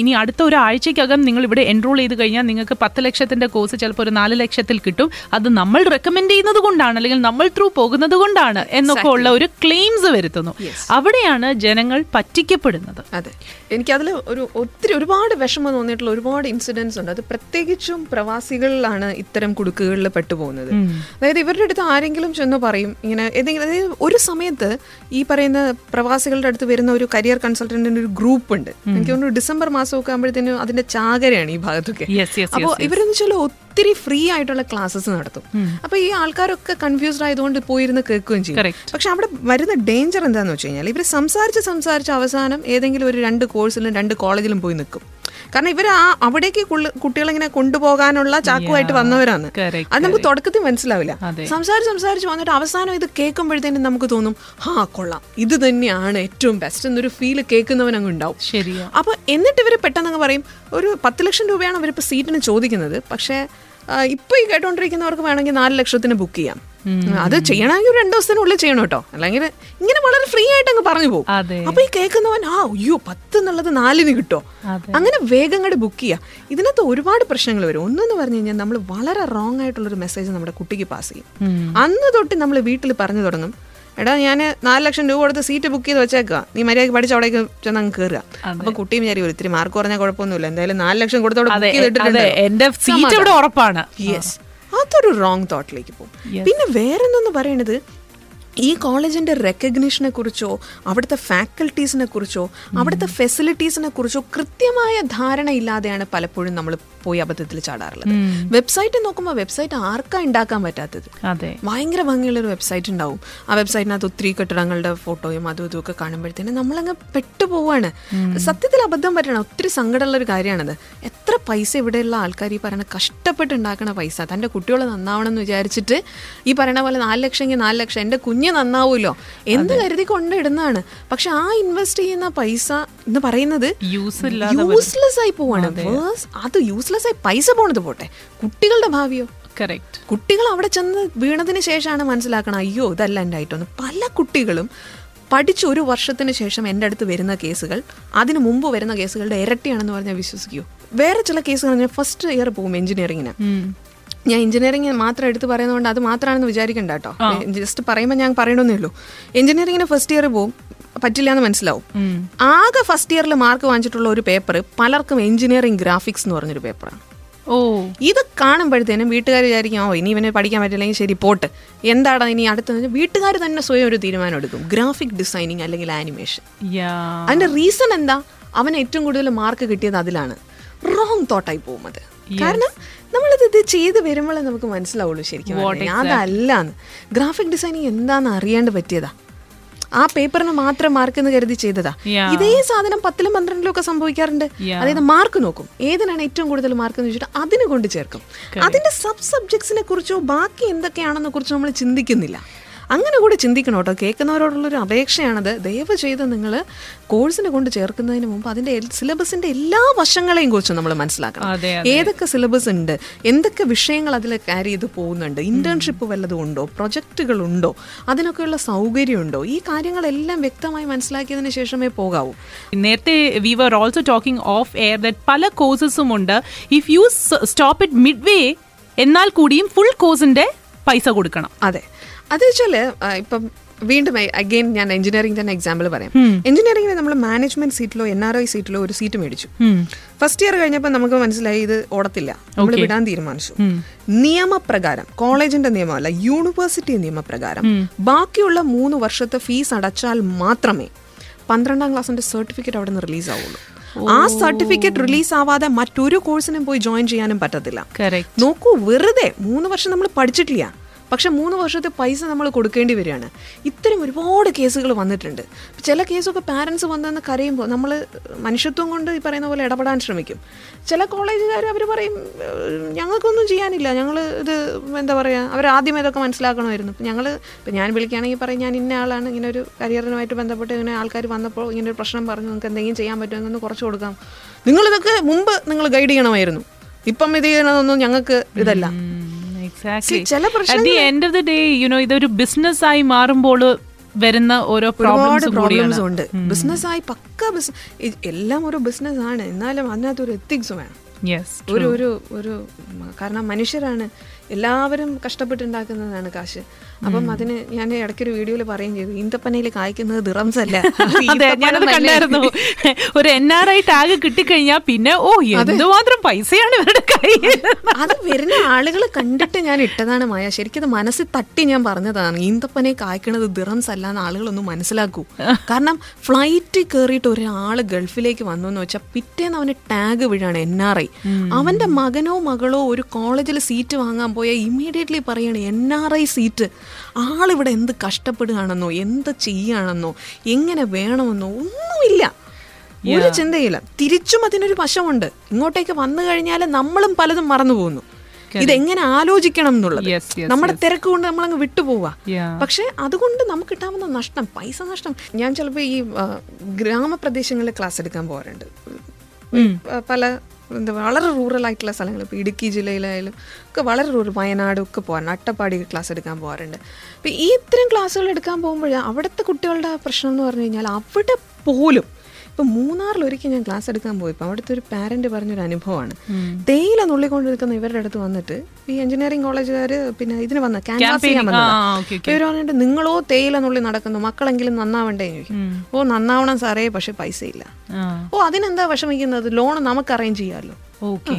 ഇനി അടുത്ത ഒരു ആഴ്ചക്കകം നിങ്ങൾ ഇവിടെ എൻറോൾ ചെയ്ത് കഴിഞ്ഞാൽ നിങ്ങൾക്ക് പത്ത് ലക്ഷത്തിന്റെ കോഴ്സ് ചിലപ്പോൾ ഒരു നാല് ലക്ഷത്തിൽ കിട്ടും. അത് നമ്മൾ റെക്കമെൻഡ് ചെയ്യുന്നത് കൊണ്ടാണ്. അല്ലെങ്കിൽ നമ്മൾ നമ്മൾ ത്രൂ പോകുന്നത് കൊണ്ടാണ് എന്നൊക്കെ ഉള്ള ഒരു ക്ലെയിംസ് വരുത്തുന്നു. അവിടെയാണ് ജനങ്ങൾ പറ്റിക്കപ്പെടുന്നത്. അതെ. എനിക്കതിൽ ഒരു ഒത്തിരി ഒരുപാട് വിഷമം തോന്നിയിട്ടുള്ള ഒരുപാട് ഇൻസിഡൻസ് ഉണ്ട്. അത് പ്രത്യേകിച്ചും പ്രവാസികളിലാണ് ഇത്തരം കുടുക്കുകളിൽ പെട്ടുപോകുന്നത് അതായത് ഇവരുടെ അടുത്ത് ആരെങ്കിലും ചെന്ന് പറയും ഇങ്ങനെ ഏതെങ്കിലും അതായത് ഒരു സമയത്ത് ഈ പറയുന്ന പ്രവാസികളുടെ അടുത്ത് വരുന്ന ഒരു കരിയർ കൺസൾട്ടന്റിന്റെ ഒരു ഗ്രൂപ്പ് ഉണ്ട്. എനിക്ക് തോന്നുന്നു ഡിസംബർ മാസമൊക്കെ ആകുമ്പോഴത്തേനും അതിന്റെ ചാകരയാണ് ഈ ഭാഗത്തൊക്കെ. അപ്പോൾ ഇവരെന്ന് വെച്ചാൽ ഒത്തിരി ഫ്രീ ആയിട്ടുള്ള ക്ലാസ്സസ് നടത്തും. അപ്പൊ ഈ ആൾക്കാരൊക്കെ കൺഫ്യൂസ്ഡ് ആയതുകൊണ്ട് പോയിരുന്ന് കേൾക്കുകയും ചെയ്യും. പക്ഷെ അവിടെ വരുന്ന ഡേഞ്ചർ എന്താണെന്ന് വെച്ച് കഴിഞ്ഞാൽ ഇവർ സംസാരിച്ച് സംസാരിച്ച് അവസാനം ഏതെങ്കിലും ഒരു രണ്ട് കോഴ്സിലും രണ്ട് കോളേജിലും പോയി നിൽക്കും കാരണം ഇവർ ആ അവിടേക്ക് കുട്ടികളിങ്ങനെ കൊണ്ടുപോകാനുള്ള ചാക്കുമായിട്ട് വന്നവരാണ്. അത് നമുക്ക് തുടക്കത്തിൽ മനസ്സിലാവില്ല. സംസാരിച്ച് സംസാരിച്ച് വന്നിട്ട് അവസാനം ഇത് കേൾക്കുമ്പോഴത്തേനും നമുക്ക് തോന്നും ആ കൊള്ളാം. ഇത് തന്നെയാണ് ഏറ്റവും ബെസ്റ്റ് എന്നൊരു ഫീൽ കേൾക്കുന്നവൻ അങ്ങ് ഉണ്ടാവും. അപ്പൊ എന്നിട്ട് ഇവർ പെട്ടെന്ന് അങ്ങ് പറയും ഒരു പത്ത് ലക്ഷം രൂപയാണ് അവരിപ്പോൾ സീറ്റിന് ചോദിക്കുന്നത്. പക്ഷേ ഇപ്പൊ ഈ കേട്ടോണ്ടിരിക്കുന്നവർക്ക് വേണമെങ്കിൽ നാല് ലക്ഷത്തിന് ബുക്ക് ചെയ്യാം. അത് ചെയ്യണമെങ്കിൽ ഒരു രണ്ടു ദിവസത്തിനുള്ളിൽ ചെയ്യണം കേട്ടോ. അല്ലെങ്കിൽ ഇങ്ങനെ വളരെ ഫ്രീ ആയിട്ട് അങ്ങ് പറഞ്ഞു പോകും. അപ്പൊ ഈ കേൾക്കുന്നവൻ ആ അയ്യോ പത്ത് എന്നുള്ളത് നാലിന് കിട്ടോ. അങ്ങനെ വേഗം അങ്ങോട്ട് ബുക്ക് ചെയ്യുക ഇതിനകത്ത് ഒരുപാട് പ്രശ്നങ്ങൾ വരും. ഒന്നെന്ന് പറഞ്ഞു കഴിഞ്ഞാൽ നമ്മൾ വളരെ റോങ് ആയിട്ടുള്ള ഒരു മെസ്സേജ് നമ്മുടെ കുട്ടിക്ക് പാസ് ചെയ്യും. അന്ന് തൊട്ട് നമ്മൾ വീട്ടിൽ പറഞ്ഞു തുടങ്ങും. എടാ ഞാൻ നാല് ലക്ഷം രൂപ കൊടുത്ത് സീറ്റ് ബുക്ക് ചെയ്ത് വെച്ചേക്കുക നീ മര്യാദയ്ക്ക് പഠിച്ച അവിടേക്ക് ചെന്ന് അങ്ങ് കയറുക അപ്പൊ കുട്ടിയും വിചാരിക്കും ഇത്തിരി മാർക്ക് കുറഞ്ഞ കുഴപ്പമൊന്നുമില്ല. എന്തായാലും നാല് ലക്ഷം കൊടുത്ത് അവിടെ ബുക്ക് ചെയ്തിട്ടുണ്ട് എന്റെ സീറ്റ് ഇവിടെ ഉറപ്പാണ്. യെസ് അതൊരു റോങ് തോട്ടിലേക്ക് പോകും. പിന്നെ വേറെന്തെന്ന് പറയണത്? ഈ കോളേജിന്റെ റെക്കഗ്നീഷനെ കുറിച്ചോ അവിടുത്തെ ഫാക്കൽറ്റീസിനെ കുറിച്ചോ അവിടുത്തെ ഫെസിലിറ്റീസിനെ കുറിച്ചോ കൃത്യമായ ധാരണ ഇല്ലാതെയാണ് പലപ്പോഴും നമ്മൾ പോയി അബദ്ധത്തിൽ ചാടാറുള്ളത്. വെബ്സൈറ്റ് നോക്കുമ്പോൾ വെബ്സൈറ്റ് ആർക്കാ ഉണ്ടാക്കാൻ പറ്റാത്തത്? ഭയങ്കര ഭംഗിയുള്ള ഒരു വെബ്സൈറ്റ് ഉണ്ടാവും ആ വെബ്സൈറ്റിനകത്ത് ഒത്തിരി കെട്ടിടങ്ങളുടെ ഫോട്ടോയും അതും ഇതും ഒക്കെ കാണുമ്പോഴത്തേനും നമ്മളങ്ങ് പെട്ടുപോവാണ്. സത്യത്തിൽ അബദ്ധം പറ്റണം ഒത്തിരി സങ്കടമുള്ള ഒരു കാര്യമാണത് എത്ര പൈസ ഇവിടെയുള്ള ആൾക്കാർ ഈ പറയുന്ന കഷ്ടപ്പെട്ട് ഉണ്ടാക്കണ പൈസ? തന്റെ കുട്ടികൾ നന്നാവണം എന്ന് വിചാരിച്ചിട്ട് ഈ പറയണ പോലെ നാല് ലക്ഷം എങ്കിൽ നാല് ലക്ഷം. എന്റെ കുഞ്ഞ് നന്നാവുമല്ലോ എന്ത് കരുതി കൊണ്ടിടുന്നതാണ്. പക്ഷെ ആ ഇൻവെസ്റ്റ് ചെയ്യുന്ന പൈസ എന്ന് പറയുന്നത് യൂസ്ലെസ് ആയി പോവാണ്. അത്. യൂസ്ലെസ് ആയി പൈസ പോണത് പോട്ടെ. കുട്ടികളുടെ ഭാവിയോ? കറക്റ്റ് കുട്ടികൾ അവിടെ ചെന്ന് വീണതിന് ശേഷമാണ് മനസ്സിലാക്കണം അയ്യോ ഇതല്ല എന്റെ ആയിട്ടൊന്ന്. പല കുട്ടികളും പഠിച്ച് ഒരു വർഷത്തിന് ശേഷം എന്റെ അടുത്ത് വരുന്ന കേസുകൾ അതിന് മുമ്പ് വരുന്ന കേസുകളുടെ ഇരട്ടിയാണെന്ന് പറഞ്ഞാൽ വിശ്വസിക്കൂ. വേറെ ചില കേസുകൾ ഞാൻ ഫസ്റ്റ് ഇയർ പോകും എഞ്ചിനീയറിങ്ങിന്. ഞാൻ എഞ്ചിനീയറിംഗ് മാത്രം എടുത്ത് പറയുന്നതുകൊണ്ട് അത് മാത്രമാണെന്ന് വിചാരിക്കണ്ട കേട്ടോ. ജസ്റ്റ് പറയുമ്പോൾ ഞാൻ പറയണമെന്നേ ഉള്ളൂ. എഞ്ചിനീയറിംഗിന് ഫസ്റ്റ് ഇയർ പോകും പറ്റില്ല എന്ന് മനസ്സിലാവും ആകെ ഫസ്റ്റ് ഇയറിൽ മാർക്ക് വാങ്ങിച്ചിട്ടുള്ള ഒരു പേപ്പർ പലർക്കും എഞ്ചിനീയറിംഗ് ഗ്രാഫിക്സ് എന്ന് പറഞ്ഞൊരു പേപ്പറാണ് ഓ. ഇത് കാണുമ്പോഴത്തേനും വീട്ടുകാർ വിചാരിക്കും ഓ ഇനി ഇവന് പഠിക്കാൻ പറ്റില്ലെങ്കിൽ ശരി പോട്ട്. എന്താണ് ഇനി അടുത്തത്? വീട്ടുകാർ തന്നെ സ്വയം ഒരു തീരുമാനം എടുക്കും ഗ്രാഫിക് ഡിസൈനിങ് അല്ലെങ്കിൽ ആനിമേഷൻ. അതിന്റെ റീസൺ എന്താ? അവന് ഏറ്റവും കൂടുതൽ മാർക്ക് കിട്ടിയത് അതിലാണ്. റോങ് തോട്ടായി പോകും അത്. കാരണം നമ്മളിത് ഇത് ചെയ്ത് വരുമ്പോഴേ നമുക്ക് മനസ്സിലാവുള്ളൂ ശരിക്കും അതല്ല അതല്ലാന്ന്. ഗ്രാഫിക് ഡിസൈനിങ് എന്താണെന്ന് അറിയാണ്ട് പറ്റിയതാ. ആ പേപ്പറിന് മാത്രം മാർക്ക് എന്ന് കരുതി ചെയ്തതാ. ഇതേ സാധനം പത്തിലും പന്ത്രണ്ടിലും ഒക്കെ സംഭവിക്കാറുണ്ട് അതായത് മാർക്ക് നോക്കും. ഏതിനാണ് ഏറ്റവും കൂടുതൽ മാർക്ക് എന്ന് വെച്ചിട്ട് അതിന് കൊണ്ട് ചേർക്കും. അതിന്റെ സബ് സബ്ജക്ട്സിനെ കുറിച്ചോ ബാക്കി എന്തൊക്കെയാണെന്നെ കുറിച്ചോ നമ്മൾ ചിന്തിക്കുന്നില്ല. അങ്ങനെ കൂടി ചിന്തിക്കണം കേട്ടോ. കേൾക്കുന്നവരോടുള്ളൊരു അപേക്ഷയാണത്. ദയവ് ചെയ്ത് നിങ്ങൾ കോഴ്സിന് കൊണ്ട് ചേർക്കുന്നതിന് മുമ്പ് അതിന്റെ സിലബസിന്റെ എല്ലാ വശങ്ങളെയും കുറിച്ച് നമ്മൾ മനസ്സിലാക്കണം. ഏതൊക്കെ സിലബസ് ഉണ്ട്? എന്തൊക്കെ വിഷയങ്ങൾ അതിൽ ക്യാരി ചെയ്ത് പോകുന്നുണ്ട്? ഇന്റേൺഷിപ്പ് വല്ലതും ഉണ്ടോ? പ്രൊജക്റ്റുകൾ ഉണ്ടോ? അതിനൊക്കെയുള്ള സൗകര്യമുണ്ടോ? ഈ കാര്യങ്ങളെല്ലാം വ്യക്തമായി മനസ്സിലാക്കിയതിന് ശേഷമേ പോകാവൂ. നേരത്തെ we were also talking of air that പല കോഴ്സസും ഉണ്ട്. If you stop it midway എന്നാൽ കൂടിയും ഫുൾ കോഴ്സിന്റെ പൈസ കൊടുക്കണം. അതെ. അത് വെച്ചാൽ ഇപ്പം വീണ്ടും അഗെയിൻ ഞാൻ എഞ്ചിനീയറിംഗ് തന്നെ എക്സാമ്പിൾ പറയാം. എഞ്ചിനീയറിംഗിന് നമ്മൾ മാനേജ്മെന്റ് സീറ്റിലോ എൻ ആർ ഐ സീറ്റിലോ ഒരു സീറ്റ് മേടിച്ചു. ഫസ്റ്റ് ഇയർ കഴിഞ്ഞപ്പോൾ നമുക്ക് മനസ്സിലായി ഇത് ഓടത്തില്ല. നമ്മൾ വിടാൻ തീരുമാനിച്ചു. നിയമപ്രകാരം കോളേജിന്റെ നിയമമല്ല യൂണിവേഴ്സിറ്റി നിയമപ്രകാരം ബാക്കിയുള്ള മൂന്ന് വർഷത്തെ ഫീസ് അടച്ചാൽ മാത്രമേ പന്ത്രണ്ടാം ക്ലാസ്സിന്റെ സർട്ടിഫിക്കറ്റ് അവിടെ നിന്ന് റിലീസ് ആവുള്ളൂ. ആ സർട്ടിഫിക്കറ്റ് റിലീസ് ആവാതെ മറ്റൊരു കോഴ്സിനും പോയി ജോയിൻ ചെയ്യാനും പറ്റത്തില്ല. നോക്കൂ വെറുതെ മൂന്ന് വർഷം നമ്മൾ പഠിച്ചിട്ടില്ല. പക്ഷെ മൂന്ന് വർഷത്തെ പൈസ നമ്മൾ കൊടുക്കേണ്ടി വരികയാണ്. ഇത്തരം ഒരുപാട് കേസുകൾ വന്നിട്ടുണ്ട്. ചില കേസൊക്കെ പാരൻസ് വന്നെന്ന് കരയുമ്പോൾ നമ്മൾ മനുഷ്യത്വം കൊണ്ട് ഈ പറയുന്ന പോലെ ഇടപെടാൻ ശ്രമിക്കും. ചില കോളേജുകാർ അവർ പറയും "ഏഹ്, ഞങ്ങൾക്കൊന്നും ചെയ്യാനില്ല. ഞങ്ങൾ ഇത് എന്താ പറയുക അവർ ആദ്യം ഇതൊക്കെ മനസ്സിലാക്കണമായിരുന്നു. ഇപ്പം ഞങ്ങൾ ഇപ്പം ഞാൻ വിളിക്കുകയാണെങ്കിൽ പറയും ഞാൻ ഇന്ന ആളാണ്. ഇങ്ങനെ ഒരു കരിയറിനുമായിട്ട് ബന്ധപ്പെട്ട് ഇങ്ങനെ ആൾക്കാർ വന്നപ്പോൾ ഇങ്ങനെ ഒരു പ്രശ്നം പറഞ്ഞു. നിങ്ങൾക്ക് എന്തെങ്കിലും ചെയ്യാൻ പറ്റുമെങ്കിൽ ഒന്ന് കുറച്ച് കൊടുക്കാം. നിങ്ങളിതൊക്കെ മുമ്പ് നിങ്ങൾ ഗൈഡ് ചെയ്യണമായിരുന്നു. ഇപ്പം ഇത് ചെയ്യണതൊന്നും ഞങ്ങൾക്ക് ഇതല്ല. At the end of the day you know ഇതൊരു ബിസിനസ് ആയി മാറുമ്പോൾ വരുന്ന ഓരോ ഒരുപാട് പ്രോബ്ലംസ് ഉണ്ട്. ബിസിനസ്സായി പക്ക ബിസിനസ് എല്ലാം ഒരു ബിസിനസ് ആണ്. എന്നാലും അതിനകത്ത് ഒരു എത്തിക്സ് വേണം. ഒരു ഒരു ഒരു കാരണം മനുഷ്യരാണ് എല്ലാവരും കഷ്ടപ്പെട്ടുണ്ടാക്കുന്നതാണ് കാശ്. അപ്പം അതിന് ഞാൻ ഇടയ്ക്കൊരു വീഡിയോയിൽ പറയുകയും ചെയ്തു. ഈന്തപ്പനയിൽ കായ്ക്കുന്നത് ദിറംസ് അല്ല. [LAUGHS] അതെ ഞാനത് കണ്ടായിരുന്നു. [LAUGHS] ഒരു എൻ ആർ ഐ ടാഗ് കിട്ടിക്കഴിഞ്ഞാൽ പിന്നെ ഓ എന്തുമാത്രം പൈസയാണ് ഇവരുടെ കയ്യിൽ അത് വരുന്ന ആളുകൾ കണ്ടിട്ട് ഞാൻ ഇട്ടതാണ് മായ. ശരിക്കും മനസ്സിൽ തട്ടി ഞാൻ പറഞ്ഞതാണ്. ഈന്തപ്പനെ കായ്ക്കണത് ദിറംസ് അല്ല എന്ന് ആളുകളൊന്നും മനസ്സിലാക്കൂ. [LAUGHS] കാരണം ഫ്ലൈറ്റ് കയറിയിട്ട് ഒരാൾ ഗൾഫിലേക്ക് വന്നു എന്ന് വെച്ചാൽ പിറ്റേന്ന് അവന് ടാഗ് വീഴാണ് എൻ ആർ ഐ അവന്റെ മകനോ മകളോ ഒരു കോളേജിൽ സീറ്റ് വാങ്ങാൻ പോയാൽ ഇമ്മീഡിയറ്റ്ലി പറയാണ് എൻ ആർ ഐ സീറ്റ് ആളിവിടെ എന്ത് കഷ്ടപ്പെടുകയാണെന്നോ എന്ത് ചെയ്യുകയാണെന്നോ എങ്ങനെ വേണമെന്നോ ഒന്നുമില്ല. ഒരു ചിന്തയില്ല. തിരിച്ചും അതിനൊരു വശമുണ്ട്. ഇങ്ങോട്ടേക്ക് വന്നു കഴിഞ്ഞാൽ നമ്മളും പലതും മറന്നു പോകുന്നു. ഇതെങ്ങനെ ആലോചിക്കണം എന്നുള്ളത്. നമ്മുടെ തിരക്ക് കൊണ്ട് നമ്മൾ അങ്ങ് വിട്ടുപോവാ. പക്ഷെ അതുകൊണ്ട് നമുക്ക് കിട്ടാവുന്ന നഷ്ടം പൈസ നഷ്ടം. ഞാൻ ചിലപ്പോൾ ഈ ഗ്രാമപ്രദേശങ്ങളിൽ ക്ലാസ് എടുക്കാൻ പോകാറുണ്ട്. പല എന്താ വളരെ റൂറൽ ആയിട്ടുള്ള സ്ഥലങ്ങൾ. ഇപ്പോൾ ഇടുക്കി ജില്ലയിലായാലും ഒക്കെ വളരെ റൂറൽ വയനാട് ഒക്കെ പോകാറുണ്ട് അട്ടപ്പാടി ക്ലാസ് എടുക്കാൻ പോകാറുണ്ട്. അപ്പോൾ ഈ ഇത്തരം ക്ലാസ്സുകൾ എടുക്കാൻ പോകുമ്പോൾ അവിടുത്തെ കുട്ടികളുടെ പ്രശ്നം എന്ന് പറഞ്ഞു കഴിഞ്ഞാൽ അവിടെ പോലും ഇപ്പം മൂന്നാറിൽ ഒരിക്കൽ ഞാൻ ക്ലാസ് എടുക്കാൻ പോയി ഇപ്പം അവിടുത്തെ ഒരു പാരന്റ് പറഞ്ഞൊരു അനുഭവമാണ്. തേയില നുള്ളിക്കൊണ്ട് നിൽക്കുന്ന ഇവരുടെ അടുത്ത് വന്നിട്ട് ഈ എഞ്ചിനീയറിംഗ് കോളേജുകാർ പിന്നെ ഇതിന് വന്ന ക്യാൻവാസ് ചെയ്യാൻ വന്നു വന്നതാ. ഇവർ പറഞ്ഞിട്ട് നിങ്ങളോ തേയില നുള്ളി നടക്കുന്നു മക്കളെങ്കിലും നന്നാവണ്ടേ ചോദിക്കും. ഓ നന്നാവണം സാറേ പക്ഷെ പൈസ ഇല്ല ഓ അതിനെന്താ വിഷമിക്കുന്നത്? ലോൺ നമുക്ക് അറേഞ്ച് ചെയ്യാമല്ലോ ഓക്കെ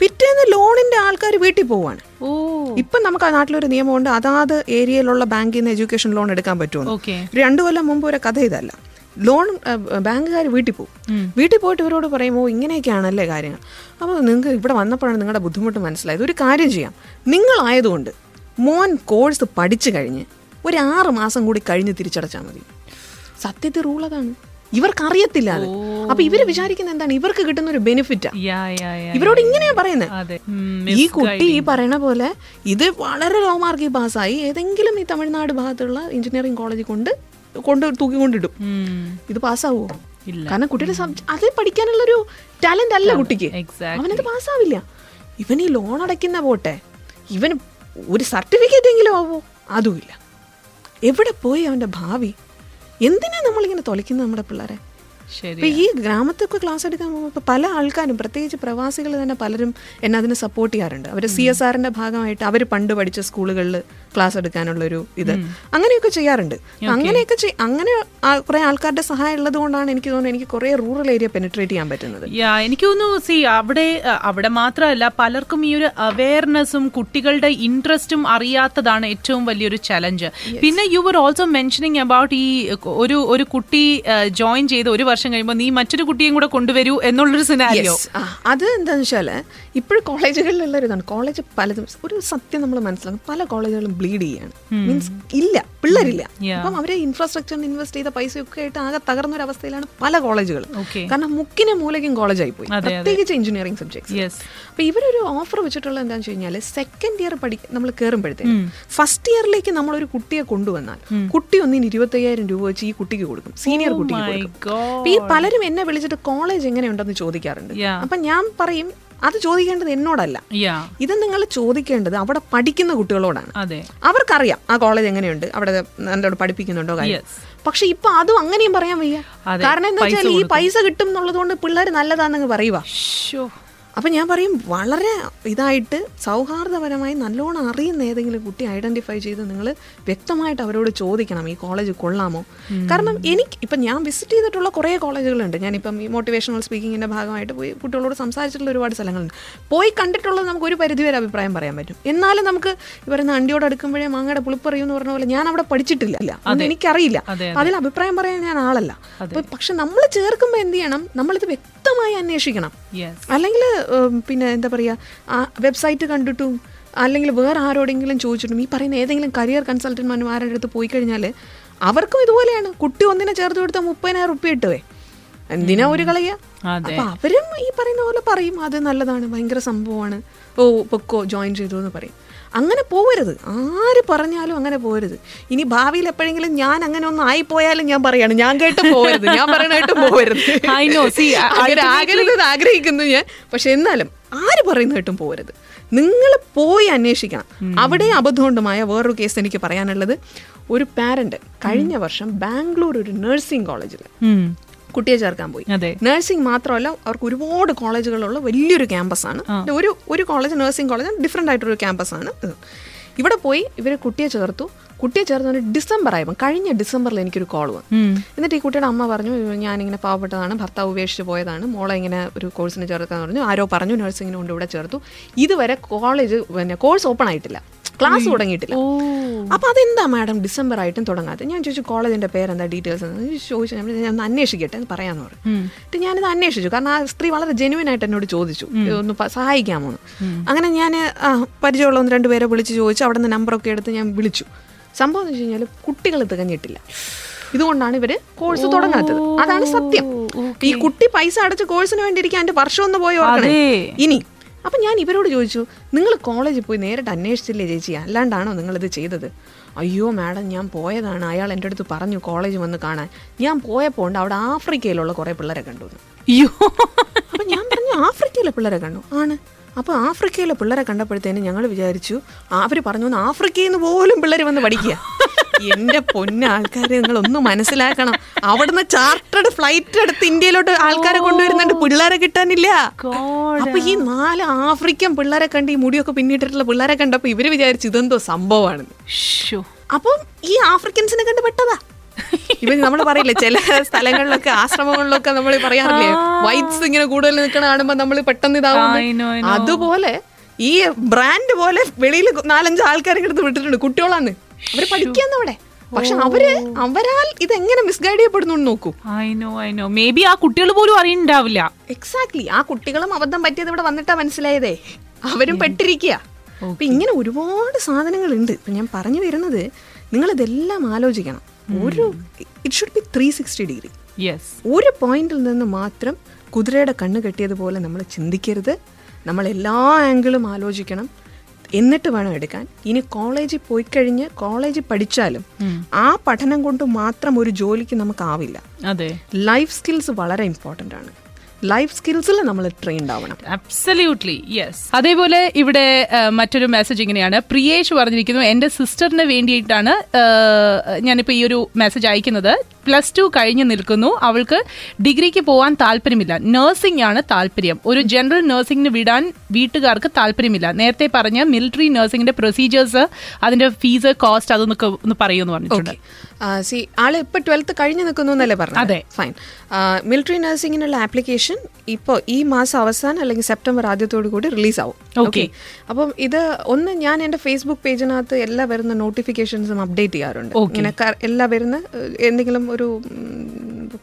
പിറ്റേന്ന് ലോണിന്റെ ആൾക്കാർ വീട്ടിൽ പോവാണ്. ഓ. ഇപ്പം നമുക്ക് ആ നാട്ടിലൊരു നിയമമുണ്ട് അതാത് ഏരിയയിലുള്ള ബാങ്കിൽ നിന്ന് എഡ്യൂക്കേഷൻ ലോൺ എടുക്കാൻ പറ്റുമോ രണ്ടു കൊല്ലം മുമ്പ് ഒരു കഥ ഇതല്ല. ലോൺ ബാങ്കുകാർ വീട്ടിൽ പോകും. വീട്ടിൽ പോയിട്ട് ഇവരോട് പറയുമോ ഇങ്ങനെയൊക്കെയാണല്ലേ കാര്യങ്ങൾ. അപ്പോൾ നിങ്ങൾക്ക് ഇവിടെ വന്നപ്പോഴാണ് നിങ്ങളുടെ ബുദ്ധിമുട്ട് മനസ്സിലായത്. ഒരു കാര്യം ചെയ്യാം. നിങ്ങളായതുകൊണ്ട് മോൻ കോഴ്സ് പഠിച്ചു കഴിഞ്ഞ് ഒരു ആറ് മാസം കൂടി കഴിഞ്ഞ് തിരിച്ചടച്ചാൽ മതി. സത്യത്തിൽ റൂൾ അതാണ്. ഇവർക്കറിയത്തില്ല അത്. അപ്പൊ ഇവർ വിചാരിക്കുന്ന എന്താണ്? ഇവർക്ക് കിട്ടുന്ന ഒരു ബെനിഫിറ്റ് ഇവരോട് ഇങ്ങനെയാ പറയുന്നത്. ഈ കുട്ടി ഈ പറയണ പോലെ ഇത് വളരെ ലോ മാർക്കിൽ പാസ്സായി ഏതെങ്കിലും ഈ തമിഴ്നാട് ഭാഗത്തുള്ള എഞ്ചിനീയറിംഗ് കോളേജിൽ കൊണ്ട് കൊണ്ട് തൂക്കിക്കൊണ്ടിടും. കൊണ്ടിടും ഇത് പാസ്സാവോ. കാരണം കുട്ടിയുടെ അത് പഠിക്കാനുള്ളൊരു ടാലന്റ് അല്ല കുട്ടിക്ക്. അവനത് പാസ്സാവില്ല. ഇവൻ ഈ ലോൺ അടയ്ക്കുന്ന പോട്ടെ. ഇവൻ ഒരു സർട്ടിഫിക്കറ്റ് എങ്കിലും ആവോ? അതുമില്ല. എവിടെ പോയി അവന്റെ ഭാവി? എന്തിനാ നമ്മളിങ്ങനെ തൊലയ്ക്കുന്നത് നമ്മുടെ പിള്ളേരെ? ഇപ്പൊ ഈ ഗ്രാമത്തൊക്കെ ക്ലാസ് എടുക്കാൻ പോകുമ്പോൾ പല ആൾക്കാരും പ്രത്യേകിച്ച് പ്രവാസികൾ തന്നെ പലരും എന്നെ അതിന് സപ്പോർട്ട് ചെയ്യാറുണ്ട്. അവർ സി എസ് ആറിന്റെ ഭാഗമായിട്ട് അവർ പണ്ട് പഠിച്ച സ്കൂളുകളിൽ ക്ലാസ് എടുക്കാനുള്ള ഒരു ഇത്. അങ്ങനെയൊക്കെ ചെയ്യാറുണ്ട്. അങ്ങനെയൊക്കെ അങ്ങനെ കുറേ ആൾക്കാരുടെ സഹായം ഉള്ളത് കൊണ്ടാണ് എനിക്ക് തോന്നുന്നത് എനിക്ക് കുറെ റൂറൽ ഏരിയ പെനിട്രേറ്റ് ചെയ്യാൻ പറ്റുന്നത്. എനിക്ക് തോന്നുന്നു സി അവിടെ അവിടെ മാത്രമല്ല പലർക്കും ഈ ഒരു അവയർനെസ്സും കുട്ടികളുടെ ഇൻട്രസ്റ്റും അറിയാത്തതാണ് ഏറ്റവും വലിയൊരു ചലഞ്ച് പിന്നെ you were also mentioning about ഈ ഒരു ഒരു കുട്ടി ജോയിൻ ചെയ്ത് ഒരു വർഷം കഴിയുമ്പോൾ നീ മറ്റൊരു കുട്ടിയും കൂടെ കൊണ്ടുവരൂ എന്നുള്ളൊരു സിനാരിയോ അത് എന്താണെന്ന് വെച്ചാൽ ഇപ്പോഴും കോളേജുകളിലുള്ള ഒരു ഇതാണ് കോളേജ് പലതും ഒരു സത്യം നമ്മൾ മനസ്സിലാക്കും. പല കോളേജുകളും ബ്ലീഡ് ചെയ്യാണ്. മീൻസ് ഇല്ല പിള്ളേരില്ല. അപ്പം അവരെ ഇൻഫ്രാസ്ട്രക്ചറിന് ഇൻവെസ്റ്റ് ചെയ്ത പൈസയൊക്കെ ആയിട്ട് ആകെ തകർന്ന ഒരു അവസ്ഥയിലാണ് പല കോളേജുകളും കാരണം മുക്കിനെ മൂലയ്ക്കും കോളേജായി പോയി. പ്രത്യേകിച്ച് എഞ്ചിനീയറിംഗ് സബ്ജക്ട്സ് അപ്പൊ ഇവരൊരു ഓഫർ വെച്ചിട്ടുള്ള എന്താണെന്ന് വെച്ച് കഴിഞ്ഞാൽ സെക്കൻഡ് ഇയർ പഠി നമ്മൾ കയറുമ്പോഴത്തേക്ക് ഫസ്റ്റ് ഇയറിലേക്ക് നമ്മൾ ഒരു കുട്ടിയെ കൊണ്ടുവന്നാൽ കുട്ടി ഒന്നിന് ഇരുപത്തയ്യായിരം രൂപ വെച്ച് ഈ കുട്ടിക്ക് കൊടുക്കും. സീനിയർ കുട്ടിക്ക് കൊടുക്കും. അപ്പൊ ഈ പലരും എന്നെ വിളിച്ചിട്ട് കോളേജ് എങ്ങനെയുണ്ടെന്ന് ചോദിക്കാറുണ്ട്. അപ്പൊ ഞാൻ പറയും അത് ചോദിക്കേണ്ടത് എന്നോടല്ല. ഇത് നിങ്ങൾ ചോദിക്കേണ്ടത് അവിടെ പഠിക്കുന്ന കുട്ടികളോടാണ്. അവർക്കറിയാം ആ കോളേജ് എങ്ങനെയുണ്ട് അവിടെ നല്ലോണം പഠിപ്പിക്കുന്നുണ്ടോ കാര്യം. പക്ഷെ ഇപ്പൊ അതും അങ്ങനെയും പറയാൻ വയ്യ. കാരണം എന്താ വെച്ചാൽ ഈ പൈസ കിട്ടും എന്നുള്ളത് കൊണ്ട് പിള്ളേർ നല്ലതാണെന്ന് പറയുക അപ്പം ഞാൻ പറയും വളരെ ഇതായിട്ട് സൗഹാർദ്ദപരമായി നല്ലോണം അറിയുന്ന ഏതെങ്കിലും കുട്ടി ഐഡന്റിഫൈ ചെയ്ത് നിങ്ങൾ വ്യക്തമായിട്ട് അവരോട് ചോദിക്കണം ഈ കോളേജ് കൊള്ളാമോ? കാരണം എനിക്ക് ഇപ്പം ഞാൻ വിസിറ്റ് ചെയ്തിട്ടുള്ള കുറേ കോളേജുകളുണ്ട്. ഞാനിപ്പം ഈ മോട്ടിവേഷണൽ സ്പീക്കിങ്ങിന്റെ ഭാഗമായിട്ട് പോയി കുട്ടികളോട് സംസാരിച്ചിട്ടുള്ള ഒരുപാട് സ്ഥലങ്ങളുണ്ട്. പോയി കണ്ടിട്ടുള്ളത് നമുക്ക് ഒരു പരിധിവരെ അഭിപ്രായം പറയാൻ പറ്റും. എന്നാലും നമുക്ക് ഈ പറയുന്ന അണ്ടിയോട് അടുക്കുമ്പോഴേ മാങ്ങയുടെ പുളിപ്പറിയും എന്ന് പറഞ്ഞ പോലെ ഞാൻ അവിടെ പഠിച്ചിട്ടില്ല. അത്. എനിക്കറിയില്ല. അതെ, അതിൽ അഭിപ്രായം പറയാൻ ഞാൻ ആളല്ല. പക്ഷെ നമ്മൾ ചേർക്കുമ്പോൾ എന്ത് ചെയ്യണം? നമ്മളിത് വ്യക്തമായി അന്വേഷിക്കണം. അല്ലെങ്കിൽ പിന്നെ എന്താ പറയുക ആ വെബ്സൈറ്റ് കണ്ടിട്ടും അല്ലെങ്കിൽ വേറെ ആരോടെങ്കിലും ചോദിച്ചിട്ടും ഈ പറയുന്ന ഏതെങ്കിലും കരിയർ കൺസൾട്ടന്മാരുടെ അടുത്ത് പോയി കഴിഞ്ഞാൽ അവർക്കും ഇതുപോലെയാണ്. കുട്ടി ഒന്നിനെ ചേർത്ത് കൊടുത്ത മുപ്പതിനായിരം റുപ്യ ഇട്ടുവേ എന്തിനാ ഒരു കളയ. അപ്പൊ അവരും ഈ പറയുന്ന പോലെ പറയും. അത് നല്ലതാണ്. ഭയങ്കര സംഭവമാണ്. ഓ പൊക്കോ ജോയിൻ ചെയ്തു എന്ന് പറയും. അങ്ങനെ പോകരുത് ആര് പറഞ്ഞാലും അങ്ങനെ പോകരുത് ഇനി ഭാവിയിൽ എപ്പോഴെങ്കിലും ഞാൻ അങ്ങനെ ഒന്ന് ആയിപ്പോയാലും ഞാൻ പറയാണ് ഞാൻ കേട്ട് പോകരുത് ഞാൻ പറയണായിട്ട് പോകരുത് ആകരുത് ആഗ്രഹിക്കുന്നു ഞാൻ. പക്ഷെ എന്നാലും ആര് പറയുന്നതായിട്ടും പോകരുത് നിങ്ങൾ പോയി അന്വേഷിക്കണം. അവിടെ അബദ്ധമുണ്ടുമായ വേറൊരു കേസ് എനിക്ക് പറയാനുള്ളത്. ഒരു പാരന്റ് കഴിഞ്ഞ വർഷം ബാംഗ്ലൂർ ഒരു നഴ്സിംഗ് കോളേജിൽ കുട്ടിയെ ചേർക്കാൻ പോയി. നഴ്സിംഗ് മാത്രമല്ല അവർക്ക് ഒരുപാട് കോളേജുകളുള്ള വലിയൊരു ക്യാമ്പസാണ് ഒരു ഒരു കോളേജ് നഴ്സിംഗ് കോളേജ് ഡിഫറെന്റ് ആയിട്ടൊരു ക്യാമ്പസാണ് ആണ് ഇവിടെ പോയി ഇവർ കുട്ടിയെ ചേർത്തു. കുട്ടിയെ ചേർന്ന് ഡിസംബർ ആയപ്പോൾ കഴിഞ്ഞ ഡിസംബറിൽ എനിക്കൊരു കോൾ വന്നു. എന്നിട്ട് ഈ കുട്ടിയുടെ അമ്മ പറഞ്ഞു ഞാനിങ്ങനെ പാവപ്പെട്ടതാണ് ഭർത്താവ് ഉപേക്ഷിച്ച് പോയതാണ് മോളെ ഇങ്ങനെ ഒരു കോഴ്സിന് ചേർക്കാന്ന് പറഞ്ഞു. ആരോ പറഞ്ഞു നഴ്സിങ്ങിന് കൊണ്ട് ഇവിടെ ചേർത്തു. ഇതുവരെ കോളേജ് പിന്നെ കോഴ്സ് ഓപ്പൺ ആയിട്ടില്ല. ക്ലാസ് തുടങ്ങിയിട്ടില്ല. അപ്പോൾ അതെന്താ മാഡം ഡിസംബർ ആയിട്ടും തുടങ്ങാതെ ഞാൻ ചോദിച്ചു കോളേജിന്റെ പേരെന്താ ഡീറ്റെയിൽസ് ചോദിച്ചു ഞാൻ ഒന്ന് അന്വേഷിക്കട്ടെ എന്ന് പറയാന്ന് പറഞ്ഞു. എന്നിട്ട് ഞാനിത് അന്വേഷിച്ചു. കാരണം ആ സ്ത്രീ വളരെ ജെനുവൻ ആയിട്ട് എന്നോട് ചോദിച്ചു. ഒന്ന് സഹായിക്കാമോ എന്ന്. അങ്ങനെ ഞാൻ പരിചയമുള്ള ഒന്ന് രണ്ട് പേരെ വിളിച്ച് ചോദിച്ചു അവിടെ നിന്ന് നമ്പറൊക്കെ എടുത്ത് ഞാൻ വിളിച്ചു. സംഭവം എന്ന് വെച്ച് കഴിഞ്ഞാൽ കുട്ടികൾ തികഞ്ഞിട്ടില്ല ഇതുകൊണ്ടാണ് ഇവർ കോഴ്സ് തുടങ്ങാത്തത്. അതാണ് സത്യം. ഈ കുട്ടി പൈസ അടച്ച് കോഴ്സിന് വേണ്ടിയിരിക്കാൻ എന്റെ വർഷം ഒന്ന് പോയി ഓർക്കണേ. ഇനി അപ്പൊ ഞാൻ ഇവരോട് ചോദിച്ചു നിങ്ങൾ കോളേജിൽ പോയി നേരിട്ട് അന്വേഷിച്ചില്ലേ ചേച്ചി? അല്ലാണ്ടാണോ നിങ്ങളിത് ചെയ്തത്? അയ്യോ മാഡം ഞാൻ പോയതാണ്. അയാൾ എന്റെ അടുത്ത് പറഞ്ഞു കോളേജ് വന്ന് കാണാൻ. ഞാൻ പോയപ്പോൾ ഉണ്ട് അവിടെ ആഫ്രിക്കയിലുള്ള കുറേ പിള്ളേരെ കണ്ടു അയ്യോ. അപ്പം ഞാൻ പറഞ്ഞു ആഫ്രിക്കയിലെ പിള്ളേരെ കണ്ടു. ആണ്. അപ്പോൾ ആഫ്രിക്കയിലെ പിള്ളേരെ കണ്ടപ്പോഴത്തേനും ഞങ്ങൾ വിചാരിച്ചു അവർ പറഞ്ഞു "ഒന്ന് ആഫ്രിക്കയിൽ നിന്ന് പോലും പിള്ളേർ വന്ന് പഠിക്കുക എന്റെ പൊന്ന ആൾക്കാരെ നിങ്ങൾ ഒന്ന് മനസ്സിലാക്കണം. അവിടുന്ന് ചാർട്ടേഡ് ഫ്ലൈറ്റ് എടുത്ത് ഇന്ത്യയിലോട്ട് ആൾക്കാരെ കൊണ്ടുവരുന്നുണ്ട്. പിള്ളേരെ കിട്ടാനില്ല. അപ്പൊ ഈ നാല് ആഫ്രിക്കൻ പിള്ളേരെ കണ്ട് ഈ മുടിയൊക്കെ പിന്നിട്ടിട്ടുള്ള പിള്ളേരെ കണ്ടപ്പോ ഇവർ വിചാരിച്ചു ഇതെന്തോ സംഭവമാണ്. അപ്പം ഈ ആഫ്രിക്കൻസിനെ കണ്ട് പെട്ടതാ. ഇവ നമ്മൾ പറയില്ലേ ചില സ്ഥലങ്ങളിലൊക്കെ ആശ്രമങ്ങളിലൊക്കെ നമ്മൾ പറയാറില്ലേ വൈറ്റ്സ് ഇങ്ങനെ കൂടുതൽ നിൽക്കണ കാണുമ്പോ നമ്മൾ പെട്ടെന്ന് know. അതുപോലെ ഈ ബ്രാൻഡ് പോലെ വെളിയിൽ നാലഞ്ച് ആൾക്കാരെ എടുത്ത് വിട്ടിട്ടുണ്ട്. കുട്ടികളാന്ന്. അവർ പഠിക്കാന്ന് അവിടെ പക്ഷെ അവർ അവരാൽ ഇതെങ്ങനെ മിസ്ഗൈഡ് ചെയ്യപ്പെടുന്നു നോക്കൂ. നോക്കൂ no I know. May Maybe ആ കുട്ടികൾ പോലും അറിയണ്ടാവില്ല എക്സാക്ട്ലി ആ കുട്ടികളും അബദ്ധം പറ്റിയത് ഇവിടെ വന്നിട്ടാ മനസ്സിലായതേ. അവരും പെട്ടിരിക്കുക അപ്പൊ ഇങ്ങനെ ഒരുപാട് സാധനങ്ങളുണ്ട്. ഇപ്പൊ ഞാൻ പറഞ്ഞു വരുന്നത് നിങ്ങൾ ഇതെല്ലാം ആലോചിക്കണം ഒരു it should be three sixty degree yes ഒരു പോയിന്റിൽ നിന്ന് മാത്രം കുതിരയുടെ കണ്ണ് കെട്ടിയതുപോലെ നമ്മൾ ചിന്തിക്കരുത്. നമ്മൾ എല്ലാ ആംഗിളും ആലോചിക്കണം. എന്നിട്ട് വേണം എടുക്കാൻ. ഇനി കോളേജിൽ പോയി കഴിഞ്ഞ് കോളേജിൽ പഠിച്ചാലും ആ പഠനം കൊണ്ട് മാത്രം ഒരു ജോലിക്ക് നമുക്കാവില്ല അതെ. ലൈഫ് സ്കിൽസ് വളരെ ഇമ്പോർട്ടന്റ് ആണ്. ലൈഫ് സ്കിൽസിൽ നമ്മൾ ട്രെയിൻഡ് ആവണം. അബ്സല്യൂട്ട്ലി യെസ് അതേപോലെ ഇവിടെ മറ്റൊരു മെസ്സേജ് ഇങ്ങനെയാണ്. പ്രിയേഷ് പറഞ്ഞിരിക്കുന്നു എന്റെ സിസ്റ്ററിന് വേണ്ടിയിട്ടാണ് ഞാനിപ്പോൾ ഞാനിപ്പോ ഈ ഒരു മെസ്സേജ് അയക്കുന്നത്. പ്ലസ് ടു കഴിഞ്ഞ് നിൽക്കുന്നു. അവൾക്ക് ഡിഗ്രിക്ക് പോകാൻ താല്പര്യമില്ല. നഴ്സിംഗ് ആണ് താല്പര്യം. ഒരു ജനറൽ നഴ്സിംഗിന് വിടാൻ വീട്ടുകാർക്ക് താല്പര്യമില്ല. നേരത്തെ പറഞ്ഞ മിലിറ്ററി നഴ്സിംഗിന്റെ പ്രൊസീജിയേഴ്സ് അതിന്റെ ഫീസ് കോസ്റ്റ് അതൊന്നൊക്കെ ഒന്ന് പറയുമെന്ന് പറഞ്ഞിട്ടുണ്ട്. സി ആൾ ഇപ്പൊ ട്വൽത്ത് കഴിഞ്ഞു നിൽക്കുന്നു എന്നല്ലേ പറഞ്ഞു അതെ. ഫൈൻ മിലിറ്ററി നഴ്സിംഗിനുള്ള ആപ്ലിക്കേഷൻ ഇപ്പോൾ ഈ മാസം അവസാനം അല്ലെങ്കിൽ സെപ്റ്റംബർ ആദ്യത്തോടു കൂടി റിലീസ് ആവും. ഓക്കെ അപ്പം ഇത് ഒന്ന് ഞാൻ എന്റെ ഫേസ്ബുക്ക് പേജിനകത്ത് എല്ലാ വരുന്ന നോട്ടിഫിക്കേഷൻസും അപ്ഡേറ്റ് ചെയ്യാറുണ്ട്. ഇങ്ങനെ എല്ലാ വരുന്ന എന്തെങ്കിലും ഒരു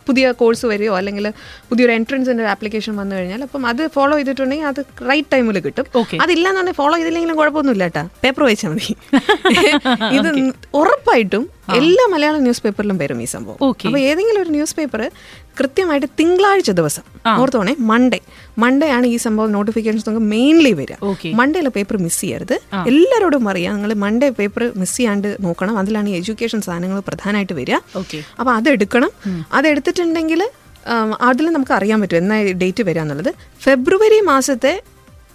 പുതിയ കോഴ്സ് വരികയോ അല്ലെങ്കിൽ പുതിയൊരു എൻട്രൻസിന്റെ ആപ്ലിക്കേഷൻ വന്നു കഴിഞ്ഞാൽ അപ്പം അത് ഫോളോ ചെയ്തിട്ടുണ്ടെങ്കിൽ അത് റൈറ്റ് ടൈമിൽ കിട്ടും. അതില്ല എന്നുണ്ടെങ്കിൽ ഫോളോ ചെയ്തില്ലെങ്കിലും കുഴപ്പമൊന്നുമില്ല കേട്ടാ. പേപ്പർ വായിച്ചാൽ മതി. [LAUGHS] ഇത് ഉറപ്പായിട്ടും എല്ലാ മലയാള ന്യൂസ് പേപ്പറിലും വരും ഈ സംഭവം. അപ്പോൾ അപ്പൊ ഏതെങ്കിലും ഒരു ന്യൂസ് പേപ്പർ കൃത്യമായിട്ട് തിങ്കളാഴ്ച ദിവസം ഓർത്തോണേ മൺഡേ മൺഡേ ആണ് ഈ സംഭവം നോട്ടിഫിക്കേഷൻസ് നമുക്ക് മെയിൻലി വരിക. മൺഡേയിലെ പേപ്പർ മിസ് ചെയ്യരുത്. എല്ലാവരോടും അറിയാം നിങ്ങൾ മൺഡേ പേപ്പർ മിസ് ചെയ്യാണ്ട് നോക്കണം. അതിലാണ് ഈ എഡ്യൂക്കേഷൻ സാധനങ്ങൾ പ്രധാനമായിട്ട് വരിക. ഓക്കെ. അപ്പൊ അതെടുക്കണം. അതെടുത്തിട്ടുണ്ടെങ്കിൽ അതിൽ നമുക്ക് അറിയാൻ പറ്റും എന്നാ ഡേറ്റ് വരിക എന്നുള്ളത്. ഫെബ്രുവരി മാസത്തെ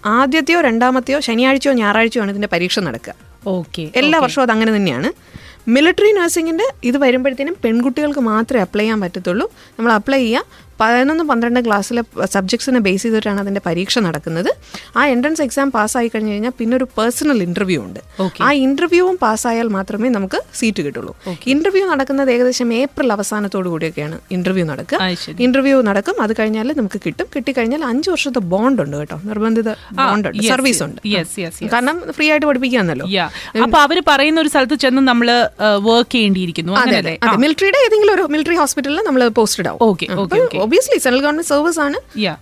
ആദ്യത്തെയോ രണ്ടാമത്തെയോ ശനിയാഴ്ചയോ ഞായറാഴ്ചയോ ആണ് ഇതിന്റെ പരീക്ഷ നടക്കുക. ഓക്കെ. എല്ലാ വർഷവും അത് അങ്ങനെ തന്നെയാണ്. മിലിറ്ററി നഴ്സിങ്ങിന്റെ ഇത് വരുമ്പോഴത്തേനും പെൺകുട്ടികൾക്ക് മാത്രമേ അപ്ലൈ ചെയ്യാൻ പറ്റത്തുള്ളൂ. നമ്മൾ അപ്ലൈ ചെയ്യുക പതിനൊന്ന് പന്ത്രണ്ട് ക്ലാസ്സിലെ സബ്ജക്ട്സിനെ ബേസ് ചെയ്തിട്ടാണ് അതിന്റെ പരീക്ഷ നടക്കുന്നത്. ആ എൻട്രൻസ് എക്സാം പാസ്സായി കഴിഞ്ഞ് കഴിഞ്ഞാൽ പിന്നെ ഒരു പേഴ്സണൽ ഇന്റർവ്യൂ ഉണ്ട്. ആ ഇന്റർവ്യൂവും പാസ്സായാൽ മാത്രമേ നമുക്ക് സീറ്റ് കിട്ടുള്ളൂ. ഇന്റർവ്യൂ നടക്കുന്നത് ഏകദേശം ഏപ്രിൽ അവസാനത്തോടു കൂടിയൊക്കെയാണ് ഇന്റർവ്യൂ നടക്കുക. ഇന്റർവ്യൂ ഇന്റർവ്യൂ നടക്കും. അത് കഴിഞ്ഞാൽ നമുക്ക് കിട്ടും. കിട്ടിക്കഴിഞ്ഞാൽ അഞ്ച് വർഷത്തെ ബോണ്ട് ഉണ്ട് കേട്ടോ. നിർബന്ധിത ബോണ്ട് ഉണ്ട്. സർവീസ് ഉണ്ട്. കാരണം ഫ്രീ ആയിട്ട് പഠിപ്പിക്കാന്നല്ലോ. അപ്പൊ അവർ പറയുന്ന ഒരു സ്ഥലത്ത് ചെന്ന് നമ്മൾ വർക്ക് ചെയ്യേണ്ടിയിരിക്കുന്നു. മിലിറ്ററിയുടെ ഏതെങ്കിലും ഒരു മിലിറ്ററി ഹോസ്പിറ്റലിൽ നമ്മൾ പോസ്റ്റഡ് ആവും. ഒബിയസ്ലി സെൻട്രൽ ഗവൺമെന്റ് സർവീസ് ആണ്.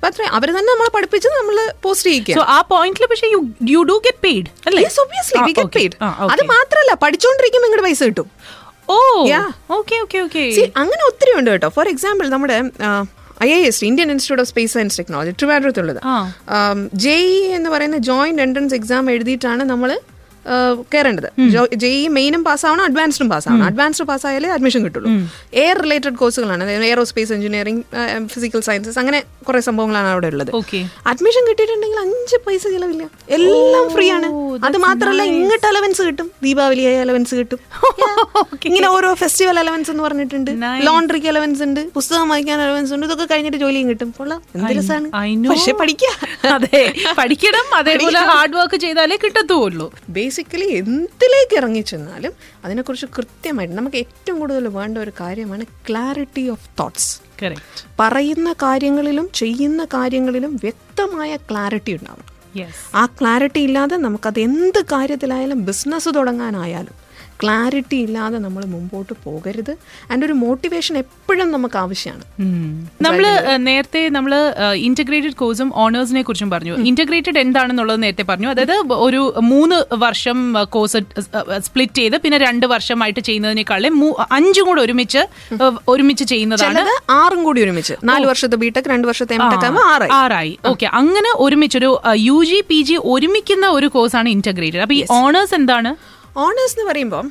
അത്രയും അവർ തന്നെ നമ്മളെ പഠിപ്പിച്ച് നമ്മൾ പോസ്റ്റ് ചെയ്യിക്കുക. ആ പോയിന്റിൽ പക്ഷേ യു ഡു ഗെറ്റ് പെയ്ഡ് അല്ലേ. ആ, okay. അത് മാത്രല്ല പഠിച്ചുകൊണ്ടിരിക്കുമ്പോൾ നിങ്ങളുടെ പൈസ കിട്ടും. ഓ Yeah. Okay okay okay See, അങ്ങനെ ഒത്തിരി ഉണ്ട് കേട്ടോ. ഫോർ എക്സാമ്പിൾ നമ്മുടെ I I S Indian institute of space science technology ട്രിവാൻഡ്രത്തുള്ളത്. JEE എന്ന് പറയുന്ന ജോയിന്റ് എൻട്രൻസ് എക്സാം എഴുതിയിട്ടാണ് നമ്മൾ കയറേണ്ടത്. ജെഇ മെയിനും പാസ്സാവണം അഡ്വാൻസ്ഡും പാസ്സാവണം. അഡ്വാൻസ്ഡ് പാസ്സായാലേ അഡ്മിഷൻ കിട്ടുള്ളൂ. എയർ റിലേറ്റഡ് കോഴ്സുകളാണ് അതായത് എയറോസ്പേസ് എഞ്ചിനീയറിംഗ് ഫിസിക്കൽ സയൻസസ് അങ്ങനെ കുറെ സംഭവങ്ങളാണ് അവിടെ ഉള്ളത്. അഡ്മിഷൻ കിട്ടിയിട്ടുണ്ടെങ്കിൽ അഞ്ച് പൈസ ചിലവില്ല. എല്ലാം ഫ്രീ ആണ് അത് മാത്രമല്ല ഇങ്ങോട്ട് അലവൻസ് കിട്ടും. ദീപാവലി അലവൻസ് കിട്ടും. [LAUGHS] ഇങ്ങനെ ഓരോ ഫെസ്റ്റിവൽ അലവൻസ് എന്ന് പറഞ്ഞിട്ടുണ്ട്. ലോണ്ടറിക്ക് അലവൻസ് ഉണ്ട്. പുസ്തകം വായിക്കാൻ അലവൻസ് ഉണ്ട്. ഇതൊക്കെ കഴിഞ്ഞിട്ട് ജോലിയും കിട്ടും. പക്ഷെ പഠിക്കാം. [LAUGHS] അതെ. പഠിക്കണം. അതേപോലെ ഹാർഡ് വർക്ക് ചെയ്താലേ കിട്ടത്തുള്ളൂ. ബേസിക് ബേസിക്കലി എന്തിലേക്ക് ഇറങ്ങി ചെന്നാലും അതിനെക്കുറിച്ച് കൃത്യമായിട്ട് നമുക്ക് ഏറ്റവും കൂടുതൽ വേണ്ട ഒരു കാര്യമാണ് ക്ലാരിറ്റി ഓഫ് തോട്ട്സ് പറയുന്ന കാര്യങ്ങളിലും ചെയ്യുന്ന കാര്യങ്ങളിലും വ്യക്തമായ ക്ലാരിറ്റി ഉണ്ടാവണം. ആ ക്ലാരിറ്റി ഇല്ലാതെ നമുക്കത് എന്ത് കാര്യത്തിലായാലും ബിസിനസ് തുടങ്ങാനായാലും ക്ലാരിറ്റി ഇല്ലാതെ നമ്മൾ മുമ്പോട്ട് പോകരുത്. ആൻഡ് ഒരു മോട്ടിവേഷൻ എപ്പോഴും നമുക്ക് ആവശ്യമാണ്. നമ്മൾ നേരത്തെ നമ്മൾ ഇന്റഗ്രേറ്റഡ് കോഴ്സും ഓണേഴ്സിനെ കുറിച്ചും പറഞ്ഞു. ഇന്റഗ്രേറ്റഡ് എന്താണെന്നുള്ളത് നേരത്തെ പറഞ്ഞു. അതായത് ഒരു മൂന്ന് വർഷം കോഴ്സ് സ്പ്ലിറ്റ് ചെയ്ത് പിന്നെ രണ്ട് വർഷമായിട്ട് ചെയ്യുന്നതിനേക്കാളും അഞ്ചും കൂടെ ഒരുമിച്ച് ഒരുമിച്ച് ചെയ്യുന്നതാണ്. ആറും കൂടി ഒരുമിച്ച്. നാല് വർഷത്തെ ബിടെക് രണ്ട് വർഷത്തെ ആറായി. ഓക്കെ അങ്ങനെ ഒരുമിച്ച് ഒരു യു ജി പി ജി ഒരുമിക്കുന്ന ഒരു കോഴ്സാണ് ഇന്റഗ്രേറ്റഡ് അപ്പൊ ഈ ഓണേഴ്സ് എന്താണ്? ഓണേഴ്സ് എന്ന് പറയുമ്പോൾ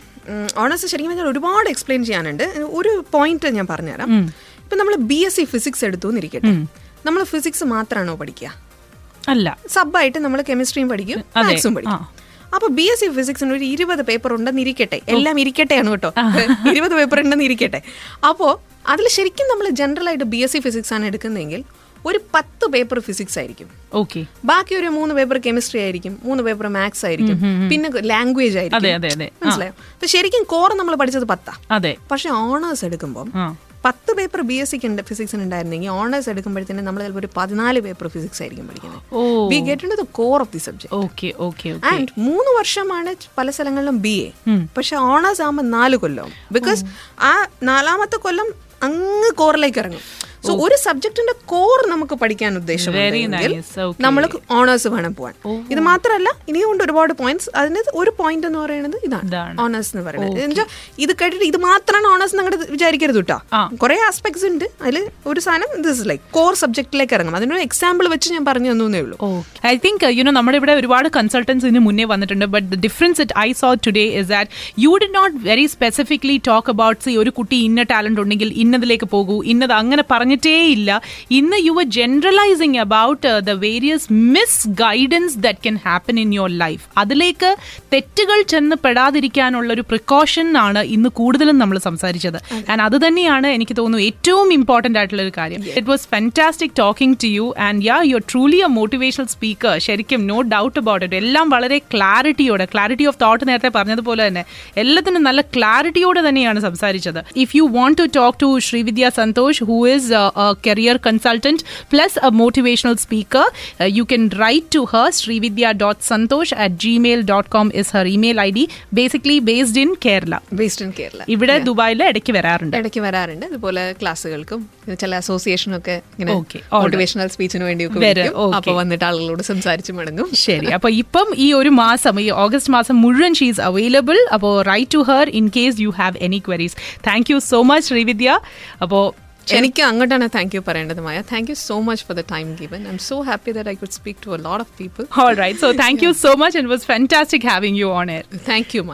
ഓണേഴ്സ് ശരിക്കും പറഞ്ഞാൽ ഒരുപാട് എക്സ്പ്ലെയിൻ ചെയ്യാനുണ്ട്. ഒരു പോയിന്റ് ഞാൻ പറഞ്ഞുതരാം. ഇപ്പൊ നമ്മൾ ബി എസ് സി ഫിസിക്സ് എടുത്തു എന്നിരിക്കട്ടെ. നമ്മൾ ഫിസിക്സ് മാത്രമാണോ പഠിക്കുക? അല്ല. സബായിട്ട് നമ്മൾ കെമിസ്ട്രിയും പഠിക്കും. മാത്സും പഠിക്കും. അപ്പൊ ബി എസ് സി ഫിസിക്സിന് ഒരു ഇരുപത് പേപ്പർ ഉണ്ടെന്ന് ഇരിക്കട്ടെ. എല്ലാം ഇരിക്കട്ടെയാണ് കേട്ടോ. [LAUGHS] ഇരുപത് പേപ്പർ ഉണ്ടെന്ന് ഇരിക്കട്ടെ. അപ്പോ അതിൽ ശരിക്കും നമ്മൾ ജനറൽ ആയിട്ട് ബി എസ് സി ഫിസിക്സ് ആണ് എടുക്കുന്നതെങ്കിൽ ഒരു പത്ത് പേപ്പർ ഫിസിക്സ് ആയിരിക്കും. ഓക്കെ. ബാക്കി ഒരു മൂന്ന് പേപ്പർ കെമിസ്ട്രി ആയിരിക്കും മൂന്ന് പേപ്പർ മാത്സ് ആയിരിക്കും പിന്നെ ലാംഗ്വേജ് ആയിരിക്കും. മനസ്സിലായോ? അപ്പൊ ശരിക്കും കോർ നമ്മൾ പഠിച്ചത് പത്താ. അതെ. പക്ഷെ ഓണേഴ്സ് എടുക്കുമ്പോൾ പത്ത് പേപ്പർ ബി എസ് സിക്ക് ഫിസിക്സിന് ഉണ്ടായിരുന്നെങ്കിൽ ഓണേഴ്സ് എടുക്കുമ്പോഴത്തേന് നമ്മൾ ചിലപ്പോൾ ഒരു പതിനാല് പേപ്പർ ഫിസിക്സ് ആയിരിക്കും പഠിക്കുന്നത്. ഓ. We get the core of the subject okay okay and മൂന്ന് വർഷമാണ് പല സ്ഥലങ്ങളിലും ബി എ പക്ഷെ ഓണേഴ്സ് ആകുമ്പോൾ നാല് കൊല്ലം. ബിക്കോസ് ആ നാലാമത്തെ കൊല്ലം അങ്ങ് കോറിലേക്ക് ഇറങ്ങും. സോ ഒരു സബ്ജക്റ്റിന്റെ കോർ നമുക്ക് പഠിക്കാൻ ഉദ്ദേശമുണ്ടെങ്കിൽ. നമ്മൾ ഓണേഴ്സ് വേണം പോവാൻ. ഇത് മാത്രമല്ല ഇനിയും ഉണ്ട് ഒരുപാട് പോയിന്റ്സ് അതിന് ഒരു പോയിന്റ് എന്ന് പറയുന്നത് ഇതാണ്. ഓണേഴ്സ് എന്ന് പറയുന്നത്. ഇത് കേട്ടിട്ട് ഇത് മാത്രമാണ് ഓണേഴ്സ് നിങ്ങൾ വിചാരിക്കരുത് കേട്ടോ. കുറെ ആസ്പെക്ട്സ് ഉണ്ട്. അതിൽ ഒരു സാധനം ദിസ് ലൈക്ക് കോർ സബ്ജക്റ്റിലേക്ക് ഇറങ്ങും അതിനൊരു എക്സാമ്പിൾ വെച്ച് ഞാൻ പറഞ്ഞു തന്നേ ഉള്ളൂ. ഐ തിങ്ക് യുനോ നമ്മുടെ ഇവിടെ ഒരുപാട് കൺസൾട്ടൻസ് ഇതിന് മുന്നേ വന്നിട്ടുണ്ട്. But the difference it I saw today is that you did not very specifically talk about see ഒരു കുട്ടി ഇന്ന ടാലന്റ് ഉണ്ടെങ്കിൽ ഇന്നതിലേക്ക് പോകൂ ഇന്നത് അങ്ങനെ പറഞ്ഞിട്ടേ ഇല്ല ഇന്ന് you are generalising about the various misguidance that can happen in your life അതിലേക്ക് തെറ്റുകൾ ചെന്ന് പെടാതിരിക്കാനുള്ള ഒരു പ്രിക്കോഷൻ ആണ് ഇന്ന് കൂടുതലും നമ്മൾ സംസാരിച്ചത്. ആൻഡ് അത് തന്നെയാണ് എനിക്ക് തോന്നുന്നു ഏറ്റവും ഇമ്പോർട്ടന്റ് ആയിട്ടുള്ള ഒരു കാര്യം. It was fantastic talking to you and yeah you are truly a motivational speaker ശരിക്കും നോ ഡൗട്ട് അബൌട്ട് ഇറ്റ് എല്ലാം വളരെ ക്ലാരിറ്റിയോടെ ക്ലാരിറ്റി ഓഫ് തോട്ട് നേരത്തെ പറഞ്ഞതുപോലെ തന്നെ എല്ലാത്തിനും നല്ല ക്ലാരിറ്റിയോടെ തന്നെയാണ് സംസാരിച്ചത്. If you want to talk to Srividya Santhosh who is career consultant plus a motivational speaker you can write to her Srividya dot Santhosh at Gmail dot com is her email I D basically based in Kerala based in Kerala ഇവിടെ ദുബായിൽ ഇടയ്ക്ക് വരാറുണ്ട്. ഇടയ്ക്ക് വരാറുണ്ട്. അതുപോലെ ക്ലാസ്സുകൾക്കും ചില അസോസിയേഷനും ഒക്കെ ഇങ്ങനെ Okay, all right. മോട്ടിവേഷണൽ സ്പീച്ചിന് വേണ്ടിയൊക്കെ വരും, വിളിക്കും. okay. അപ്പൊ വന്നിട്ട് ആളുകളോട് സംസാരിച്ച് മടങ്ങും. ശരി അപ്പൊ ഇപ്പം ഈ ഒരു മാസം ഈ ഓഗസ്റ്റ് മാസം മുഴുവൻ ഷീസ് അവൈലബിൾ അപ്പോൾ write to her in case you have any queries thank you so much Srividya. അപ്പോൾ എനിക്ക് അങ്ങോട്ടാണ് താങ്ക് യു പറയേണ്ടത് Maya. Thank you so much for the time given I am so happy that I could speak to a lot of people all right so thank you so much it was fantastic having you on air thank you Maya.